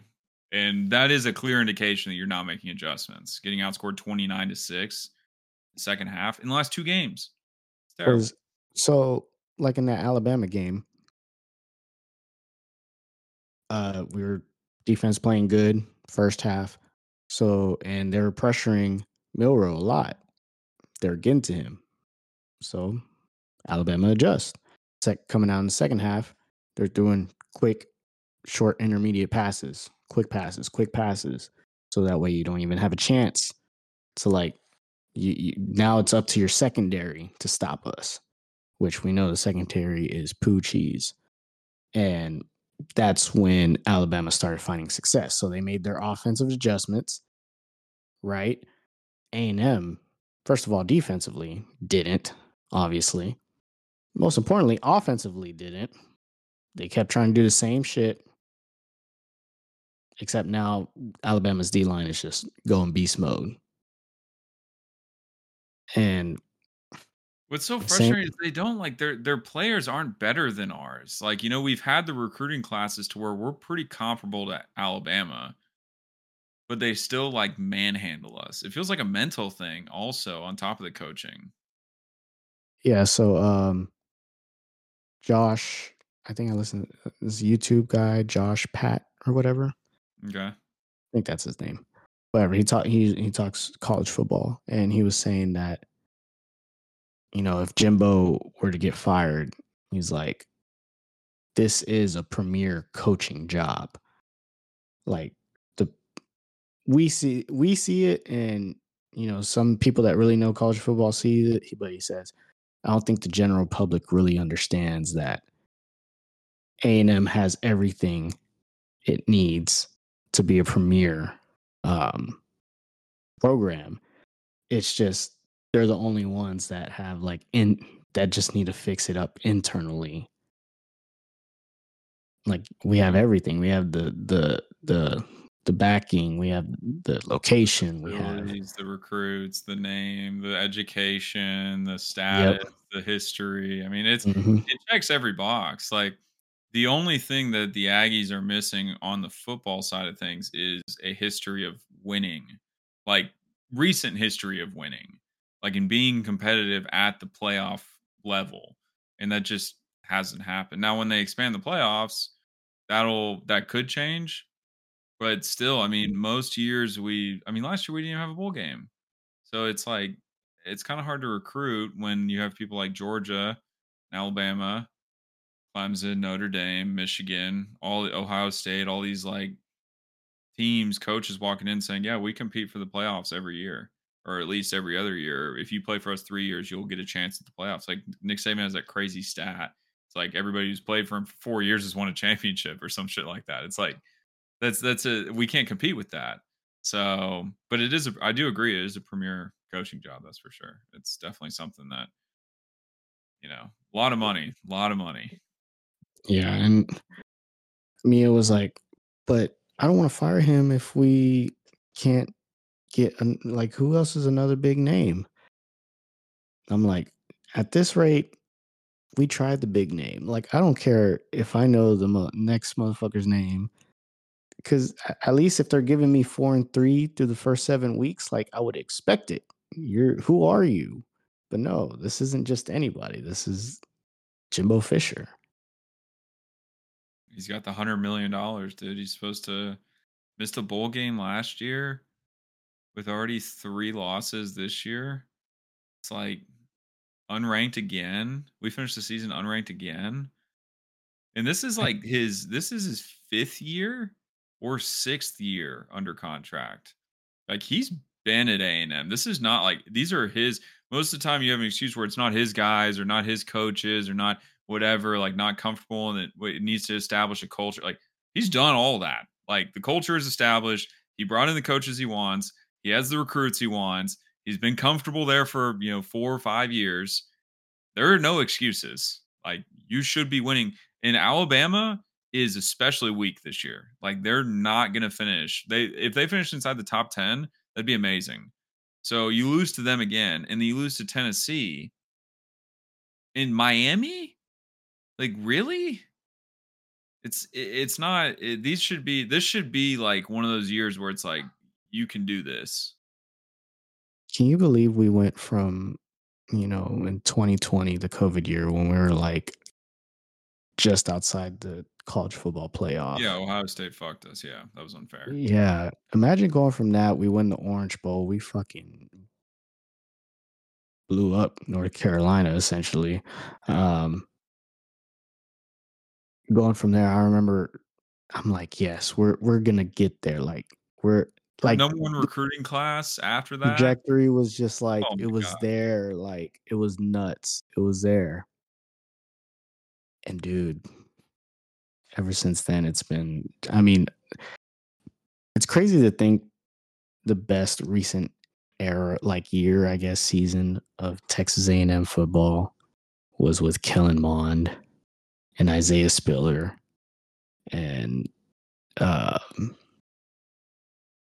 And that is a clear indication that you're not making adjustments. Getting outscored 29 to 6 second half in the last two games. It's terrible. So like in that Alabama game, uh we were defense playing good first half. So and they were pressuring Milroe a lot. They're getting to him. So Alabama adjusts. Sec- coming out in the second half, they're doing quick, short, intermediate passes, quick passes, quick passes. So that way you don't even have a chance to like. You, you now it's up to your secondary to stop us, which we know the secondary is poo cheese, and that's when Alabama started finding success. So they made their offensive adjustments, right? A and M, first of all, defensively didn't obviously most importantly, offensively didn't. They kept trying to do the same shit. Except now Alabama's D line is just going beast mode. And What's so Same- frustrating is they don't like their their players aren't better than ours. Like, you know, we've had the recruiting classes to where we're pretty comparable to Alabama, but they still like manhandle us. It feels like a mental thing also on top of the coaching. yeah, so um Josh, I think I listened to this YouTube guy, Josh Pate or whatever. Okay. I think that's his name. Whatever. He talk he he talks college football and he was saying that you know, if Jimbo were to get fired, he's like this is a premier coaching job. Like the we see we see it and you know, some people that really know college football see it, but he says I don't think the general public really understands that A&M has everything it needs to be a premier um, program. It's just they're the only ones that have like in that just need to fix it up internally. Like we have everything. We have the the the the backing. We have the location. We have the recruits, the name, the education, the status, the history. I mean, it's Mhm. it checks every box. Like the only thing that the Aggies are missing on the football side of things is a history of winning, like recent history of winning, like in being competitive at the playoff level, and that just hasn't happened. Now, when they expand the playoffs, that'll that could change, but still, I mean, most years we, I mean, last year we didn't even have a bowl game, so it's like it's kind of hard to recruit when you have people like Georgia, Alabama, Clemson, Notre Dame, Michigan, all Ohio State, all these like teams, coaches walking in saying, "Yeah, we compete for the playoffs every year, or at least every other year. If you play for us three years, you'll get a chance at the playoffs." Like Nick Saban has that crazy stat. It's like everybody who's played for him for four years has won a championship or some shit like that. It's like that's that's a we can't compete with that. So, but it is. A, I do agree. It is a premier coaching job. That's for sure. It's definitely something that you know, a lot of money, a lot of money. Yeah, and Mia was like, "But I don't want to fire him if we can't get an, like who else is another big name." I'm like, "At this rate, we tried the big name. Like, I don't care if I know the mo- next motherfucker's name, because at least if they're giving me four and three through the first seven weeks, like I would expect it. You're who are you? But no, this isn't just anybody. This is Jimbo Fisher." He's got the hundred million dollars, dude. He's supposed to miss the bowl game last year with already three losses this year. It's like unranked again. We finished the season unranked again. And this is like his this is his fifth year or sixth year under contract. Like he's been at A&M. This is not like these are his most of the time you have an excuse where it's not his guys or not his coaches or not whatever, like not comfortable and it, it needs to establish a culture. Like he's done all that. Like the culture is established. He brought in the coaches he wants. He has the recruits he wants. He's been comfortable there for, you know, 4 or 5 years. There are no excuses. Like you should be winning. And Alabama is especially weak this year. Like they're not going to finish. They if they finish inside the top 10, that'd be amazing. So you lose to them again and then you lose to Tennessee. In Miami? Like really? It's it's not it, these should be this should be like one of those years where it's like you can do this. Can you believe we went from, you know, in 2020, the COVID year, when we were like just outside the college football playoff? Yeah, Ohio State fucked us. Yeah, that was unfair. Yeah. Imagine going from that. We win the Orange Bowl. We fucking blew up North Carolina essentially. Um, going from there, I remember I'm like, yes, we're we're gonna get there. Like we're like number one recruiting class after that. Trajectory was just like Oh it was God. there, like it was nuts. It was there. And dude, ever since then it's been I mean, it's crazy to think the best recent era like year, I guess, season of Texas A&M football was with Kellen Mond and Isaiah Spiller and um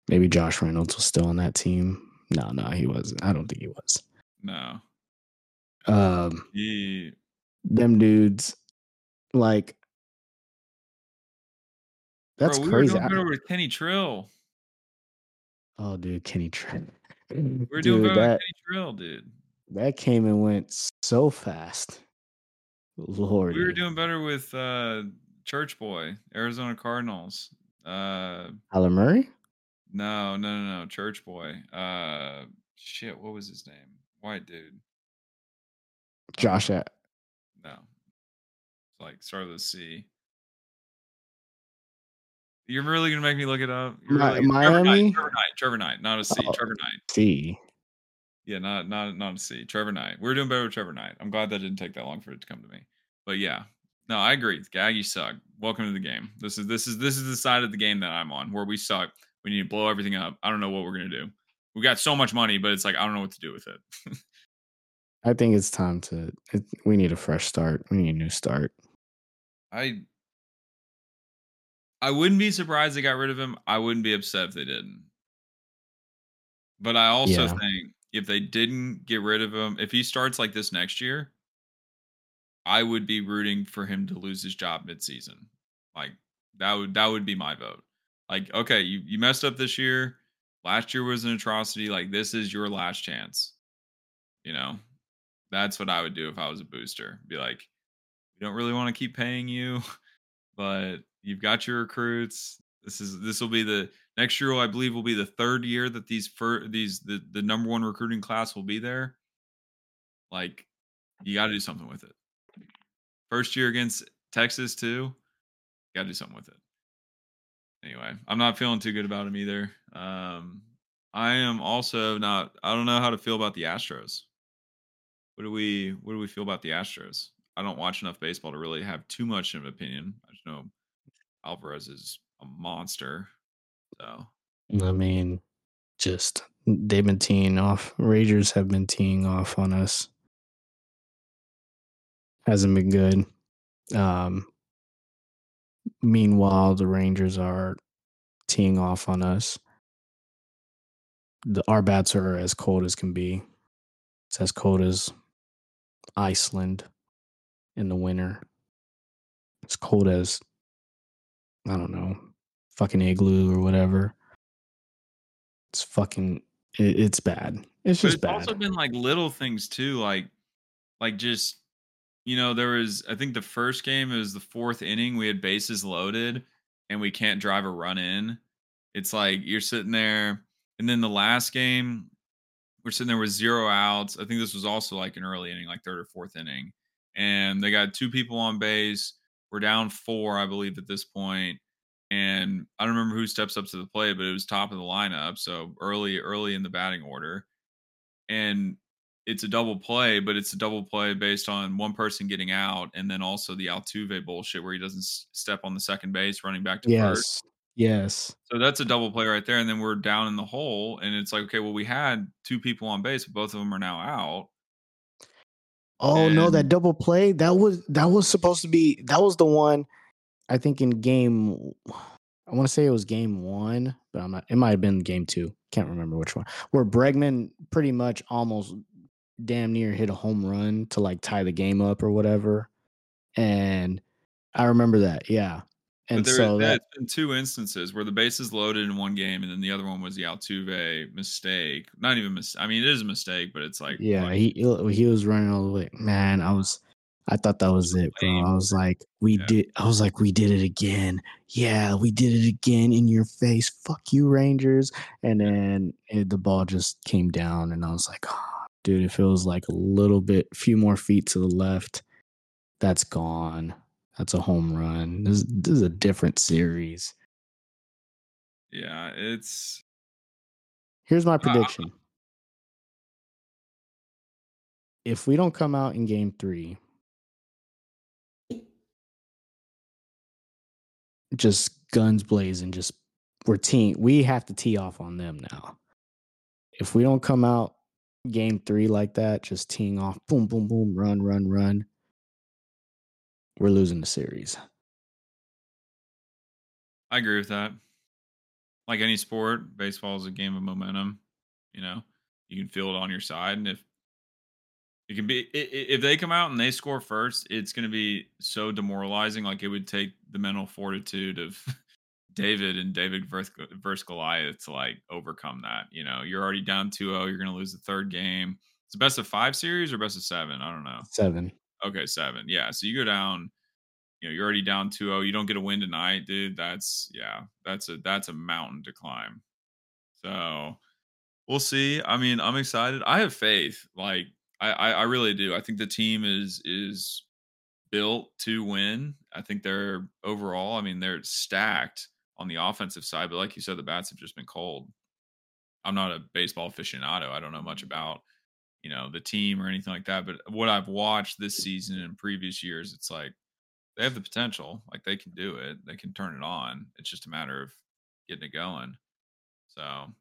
maybe Josh Reynolds was still on that team. No, no, he wasn't. I don't think he was. No, Um he them dudes like that's bro, we crazy. were doing better with Kenny Trill. oh dude, Kenny. We were doing Dude, better that with Kenny Trill, dude. that came and went so fast. Lord. We were doing better with uh Church Boy, Arizona Cardinals. Uh Kyler Murray? No, no, no, no, Church Boy. Uh shit, what was his name? White dude. Josh at No. It's like start with a C. You're really gonna make me look it up? You're Mi- really- Trevor Knight, Miami? Trevor Knight, Trevor Knight, not a C. Oh. Trevor Knight. C. Yeah, not not not a C. Trevor Knight. We're doing better with Trevor Knight. I'm glad that didn't take that long for it to come to me. But yeah, no, I agree. Gaggy suck. Welcome to the game. This is this is this is the side of the game that I'm on where we suck. We need to blow everything up. I don't know what we're gonna do. We got so much money, but it's like I don't know what to do with it. I think it's time to it, we need a fresh start. We need a new start. I I wouldn't be surprised they got rid of him. I wouldn't be upset if they didn't. But I also Yeah. think if they didn't get rid of him, if he starts like this next year, I would be rooting for him to lose his job midseason. Like that would that would be my vote. Like, okay, you, you messed up this year. Last year was an atrocity. Like, this is your last chance. You know, that's what I would do if I was a booster. Be like, we don't really want to keep paying you, but you've got your recruits. This is this will be the next year. I believe will be the third year that these fir- these the the number one recruiting class will be there. Like, you got to do something with it. First year against Texas too. Got to do something with it. Anyway, I'm not feeling too good about him either. Um, I am also not. I don't know how to feel about the Astros. What do we What do we feel about the Astros? I don't watch enough baseball to really have too much of an opinion. I just know Alvarez is a monster. So I mean, just they've been teeing off. Rangers have been teeing off on us. Hasn't been good. Um, meanwhile, the Rangers are teeing off on us. The, our bats are as cold as can be. It's as cold as Iceland in the winter. It's cold as I don't know, fucking igloo or whatever. It's fucking. It, it's bad. It's but just it's bad. also been like little things too, like like just you know, there was I think the first game is the 4th inning, we had bases loaded, and we can't drive a run in. It's like you're sitting there and then the last game, we're sitting there with 0 outs. I think this was also like an early inning, like 3rd or 4th inning, and they got 2 people on base. We're down 4, I believe, at this point, and I don't remember who steps up to the plate, but it was top of the lineup, so early early in the batting order. And it's a double play, but it's a double play based on one person getting out, and then also the Altuve bullshit where he doesn't step on the second base, running back to first. Yes. Yes. So that's a double play right there, and then we're down in the hole, and it's like, okay, well, we had two people on base, but both of them are now out. Oh no, that double play that was that was supposed to be that was the one. I think in game, I want to say it was game one, but I'm not. It might have been game two. Can't remember which one. Where Bregman pretty much almost damn near hit a home run to like tie the game up or whatever. And I remember that, yeah. But And there so has that been two instances where the bases loaded in one game, and then the other one was the Altuve mistake. Not even mis- I mean, it is a mistake, but it's like, Yeah, like, he he was running all the way. Man, I was I thought that was it, bro. I was like, we Yeah. did I was like, we did it again. Yeah, we did it again in your face. Fuck you, Rangers. And then it, the ball just came down and I was like, oh, dude, it feels like a little bit few more feet to the left. That's gone. That's a home run. This, this is a different series. yeah, it's Here's my prediction. If we don't come out in game three, just guns blazing, just we're teeing we have to tee off on them now. If we don't come out game three like that, just teeing off, boom, boom, boom, run, run, run, we're losing the series. I agree with that. Like any sport, baseball is a game of momentum. You know, you can feel it on your side, and if it can be, if they come out and they score first, it's going to be so demoralizing. Like it would take the mental fortitude of David and David versus, versus Goliath to like overcome that. You know, you're already down 2-0. You're going to lose the third game. It's a best of five series or best of seven. I don't know. Seven. Okay, seven. Yeah. So you go down, you know, you're already down 2-0. You don't get a win tonight, dude. That's yeah, that's a that's a mountain to climb. So we'll see. I mean, I'm excited. I have faith. Like I, I, I really do. I think the team is is built to win. I think they're overall, I mean, they're stacked on the offensive side, but like you said, the bats have just been cold. I'm not a baseball aficionado. I don't know much mm-hmm. about you know the team or anything like that but what i've watched this season and previous years it's like they have the potential like they can do it they can turn it on it's just a matter of getting it going so i'm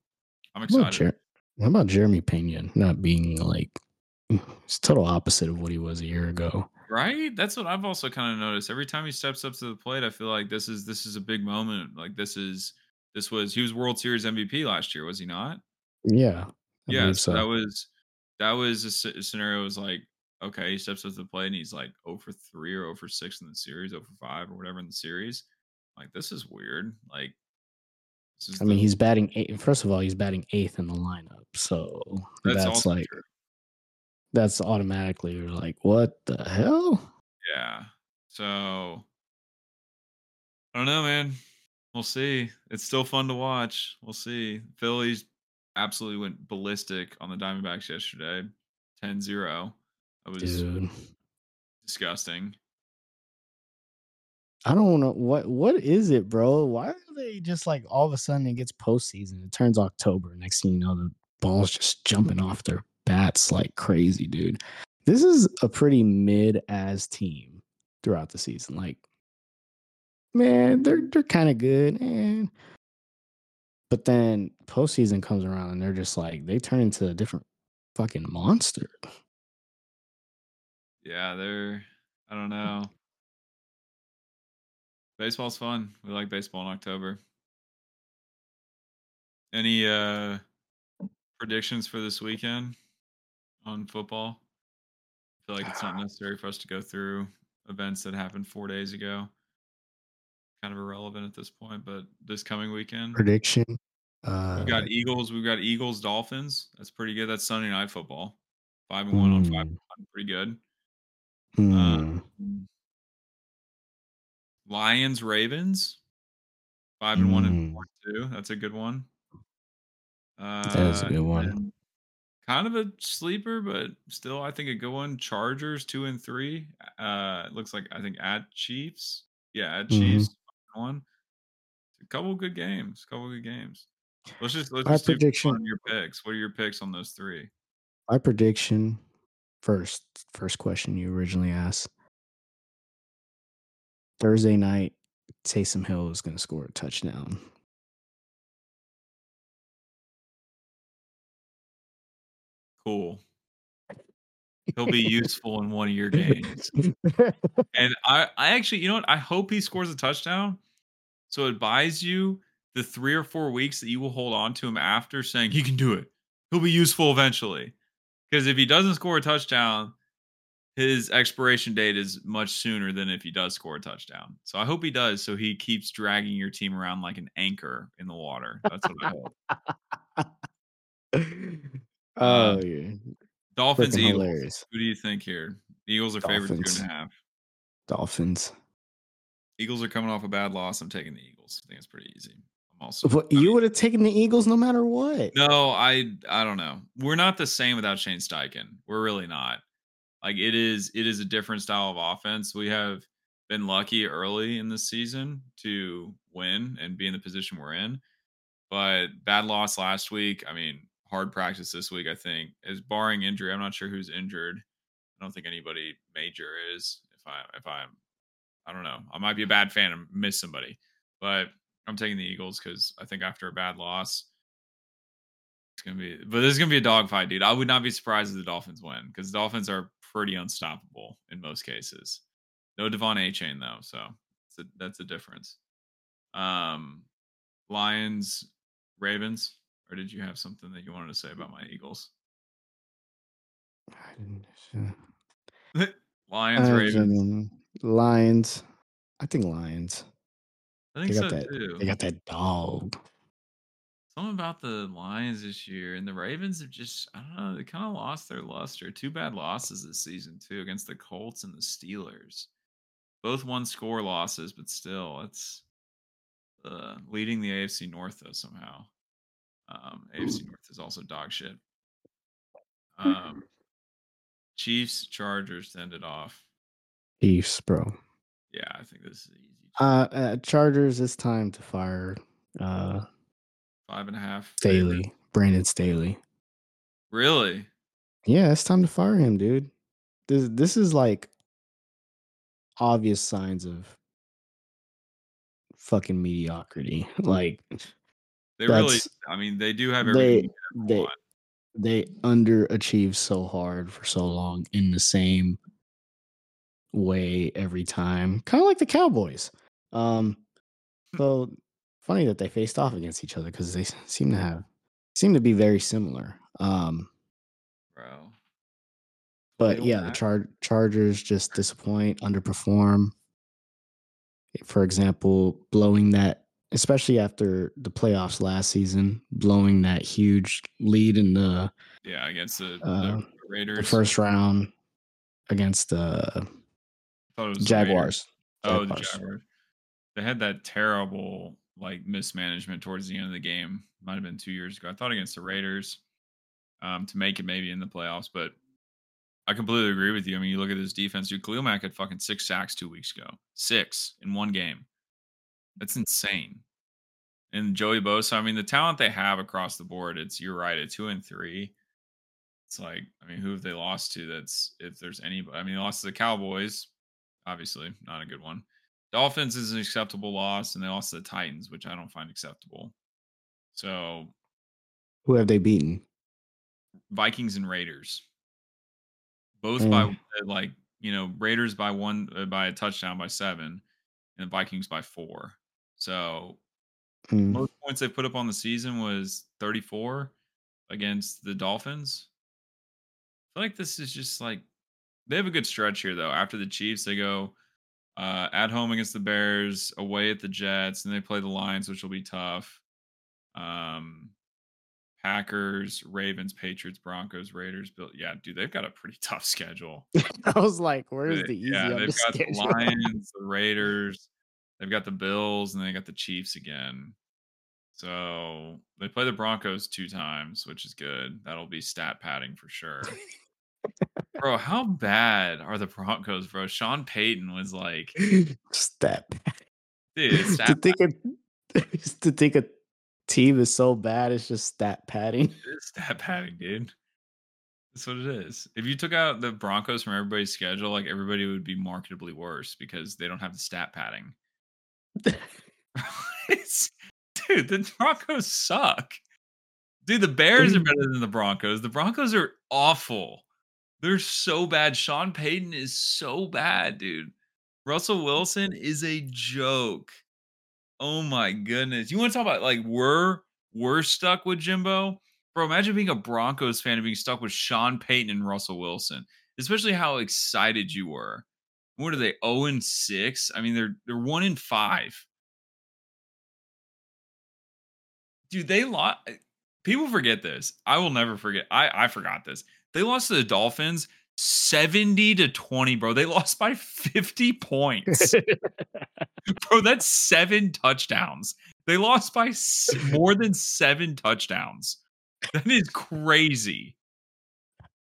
What about, excited Jer- what about Jeremy Pena not being like it's total opposite of what he was a year ago? Right that's what i've also kind of noticed every time he steps up to the plate i feel like this is this is a big moment like this is this was he was world series mvp last year was he not Yeah. I yeah, believe so that was that was a, scenario. Was like, okay, he steps up to the plate and he's like oh over three or oh over six in the series, oh over five or whatever in the series. Like this is weird. Like this is I mean, the- he's batting eight. First of all, he's batting eighth in the lineup, so that's, that's, like true. That's automatically you're like, what the hell? Yeah. So I don't know, man. We'll see. It's still fun to watch. We'll see. Phillies absolutely went ballistic on the Diamondbacks yesterday. 10-0. That was Dude, disgusting. I don't know what what is it, bro? Why are they just like all of a sudden it gets postseason? It turns October. Next thing you know, the ball's just jumping off their bats like crazy, dude. This is a pretty mid as team throughout the season. Like, man, they're they're kind of good, and but then postseason comes around and they're just like they turn into a different fucking monster. Yeah, they're I don't know. Baseball's fun. We like baseball in October. Any uh predictions for this weekend on football? I feel like it's not necessary for us to go through events that happened four days ago. Kind of irrelevant at this point, but this coming weekend. Prediction. Uh, We've got Eagles. We've got Eagles Dolphins. That's pretty good. That's Sunday night football. Five and one on five. hmm. Pretty good. Hmm. Um, Lions Ravens. Five and one and Mm. four two. That's a good one. Uh, That is a good and one. Kind of a sleeper, but still, I think a good one. Chargers two and three. Uh, it looks like I think at Chiefs. Yeah, at Mhm. Chiefs one. A couple good games. A couple good games. Let's just let's My just prediction- on your picks. What are your picks on those three? My prediction first first question you originally asked. Thursday night, Taysom Hill is going to score a touchdown. Cool. He'll be useful in one of your games. And I, I actually, you know what? I hope he scores a touchdown. So it buys you the three or four weeks that you will hold on to him after saying he can do it. He'll be useful eventually. Because if he doesn't score a touchdown, his expiration date is much sooner than if he does score a touchdown. So I hope he does. So he keeps dragging your team around like an anchor in the water. That's what I hope. oh Uh, yeah, Dolphins, freaking Eagles. hilarious. Who do you think here? Eagles are favored two Dolphins. and a half. Dolphins. Eagles are coming off a bad loss. I'm taking the Eagles. I think it's pretty easy. I'm also What, you would have taken the Eagles no matter what. No, I I don't know. We're not the same without Shane Steichen. We're really not. Like it is it is a different style of offense. We have been lucky early in the season to win and be in the position we're in. But bad loss last week. I mean, hard practice this week, I think. Is barring injury. I'm not sure who's injured. I don't think anybody major is. If I if I'm I don't know. I might be a bad fan and miss somebody. But I'm taking the Eagles because I think after a bad loss, it's gonna be, but this is gonna be a dogfight, dude. I would not be surprised if the Dolphins win because the Dolphins are pretty unstoppable in most cases. No De'Von Achane though, so it's a, that's a difference. Um, Lions, Ravens, or did you have something that you wanted to say about my Eagles? I didn't. Uh, Lions, Uh, Ravens. Lions. I think Lions. I think They got so that. too. They got that dog. Something about the Lions this year and the Ravens have just I don't know, they kind of lost their luster. Two bad losses this season too against the Colts and the Steelers. Both one score losses, but still it's uh, leading the AFC North though somehow. Um, AFC North is also dog shit. Um, Chiefs Chargers send it off. Chiefs, bro. Yeah, I think this is easy. Uh, uh Chargers. It's time to fire uh Five and a half. Staley, Brandon Staley. Really? Yeah, it's time to fire him, dude. This this is like obvious signs of fucking mediocrity. Like They really I mean they do have everything they they they underachieve so hard for so long in the same way every time. Kind of like the Cowboys. Um so funny that they faced off against each other because they seem to have seem to be very similar. Um bro. But yeah, the char- Chargers just disappoint, underperform. For example, blowing that, especially after the playoffs last season, blowing that huge lead in the, Yeah, against the, Uh, the Raiders. the first round against the I thought it was the Raiders. Jaguars. Oh, the Jaguars. Jaguars. They had that terrible like mismanagement towards the end of the game. Might have been two years ago. I thought against the Raiders um, to make it maybe in the playoffs, but I completely agree with you. I mean, you look at this defense. Dude, Khalil Mack had fucking six sacks two weeks ago. Six in one game. That's insane. And Joey Bosa, I mean, the talent they have across the board, it's you're right, at two and three. It's like, I mean, who have they lost to? That's if there's any. I mean, they lost to the Cowboys, obviously not a good one. Dolphins is an acceptable loss, and they lost to the Titans, which I don't find acceptable. So Who have they beaten? Vikings and Raiders, both by Mm. uh, like you know Raiders by one uh, by a touchdown by seven, and the Vikings by four. So Hmm. most points they put up on the season was 34 against the Dolphins. I feel like this is just like they have a good stretch here though. After the Chiefs, they go uh, at home against the Bears, away at the Jets, and they play the Lions, which will be tough. Um, Packers, Ravens, Patriots, Broncos, Raiders. Bill, yeah, dude, they've got a pretty tough schedule. I was like, where's They- the easy yeah, they've the got schedule? the Lions, the Raiders, they've got the Bills, and they got the Chiefs again. So they play the Broncos two times, which is good. That'll be stat padding for sure. bro, how bad are the Broncos, bro? Sean Payton was like, Stat. dude, it's to stat think a to think a team is so bad, it's just stat padding. It's stat padding, dude. That's what it is. If you took out the Broncos from everybody's schedule, like everybody would be marketably worse because they don't have the stat padding. Dude, the Broncos suck. Dude, the Bears are better than the Broncos. The Broncos are awful. They're so bad. Sean Payton is so bad, dude. Russell Wilson is a joke. Oh my goodness. You want to talk about like we're we're stuck with Jimbo? Bro, imagine being a Broncos fan and being stuck with Sean Payton and Russell Wilson, especially how excited you were. What are they? 0 and 6? I mean, they're they're 1 and 5. Dude, they lost. Eh, people forget this. I will never forget. I I forgot this. They lost to the Dolphins 70 to 20, bro. They lost by 50 points. bro, that's seven touchdowns. They lost by more than seven touchdowns. That is crazy.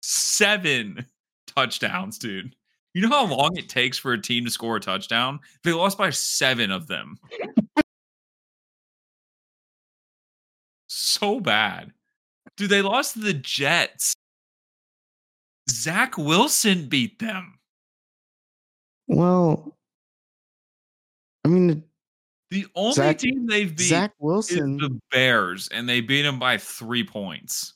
Seven touchdowns, dude. You know how long it takes for a team to score a touchdown? They lost by seven of them. so bad. Dude, they lost to the Jets. Zach Wilson beat them. well, I mean, the- The only Zach- team they've beat Zach is Wilson. the Bears, and they beat them by three points.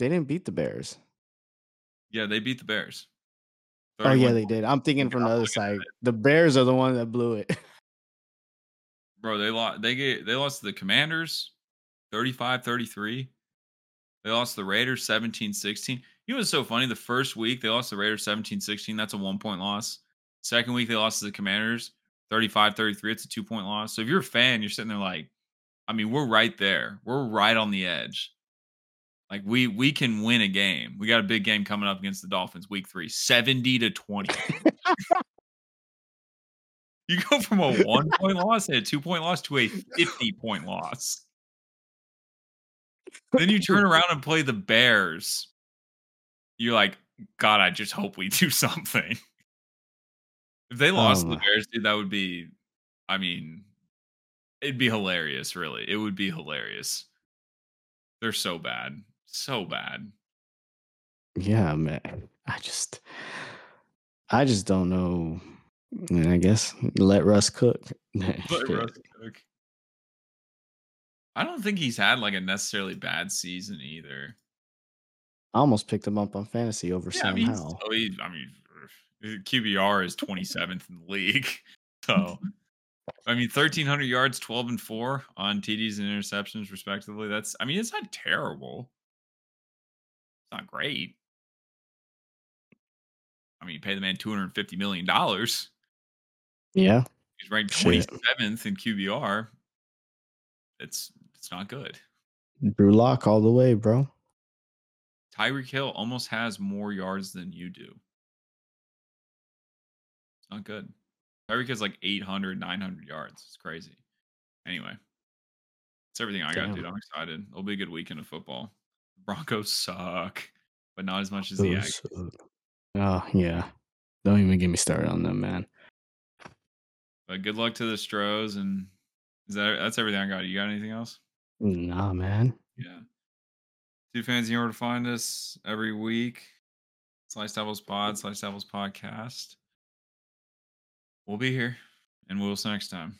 They didn't beat the Bears. Yeah, they beat the Bears. Oh yeah, they did. I'm thinking from the other side. The Bears are the one that blew it. Bro, they lost they get they lost to the Commanders 35-33. They lost the Raiders 17-16. You know what's so funny? The first week they lost the Raiders 17-16. That's a one point loss. Second week they lost to the Commanders 35-33. It's a two point loss. So if you're a fan, you're sitting there like, I mean, we're right there. We're right on the edge. Like we we can win a game. We got a big game coming up against the Dolphins week 3, 70 to 20. You go from a one point loss and a two point loss to a 50 point loss. Then you turn around and play the Bears. You're like, God, I just hope we do something. If they lost the. Oh. Bears, dude, that would be, I mean, it'd be hilarious, really. It would be hilarious. They're so bad. So bad. yeah, man. I just, I just don't know. And I guess let Russ cook. Shit. Russ Cook. I don't think he's had like a necessarily bad season either. I almost picked him up on fantasy over Yeah, I mean, Howell. he, I mean, QBR is 27th in the league. So, I mean, 1,300 yards, 12 and 4 on TDs and interceptions, respectively. That's, I mean, it's not terrible. It's not great. I mean, you pay the man $250 million. Yeah, He's ranked 27th in QBR. It's, it's not good. Drew Lock all the way, bro. Tyreek Hill almost has more yards than you do. It's not good. Tyreek has like 800, 900 yards. It's crazy. Anyway, it's everything I got, Damn. dude. I'm excited. It'll be a good weekend of football. Broncos suck, but not as much as the suck. Oh yeah, don't even get me started on them, man. But good luck to the Stros, and is that that's everything I got? You got anything else? Nah, man. Yeah. Two fans, you know where to find us every week. Slice Devils Pod, Slice Devils Podcast. We'll be here, and we'll see you next time.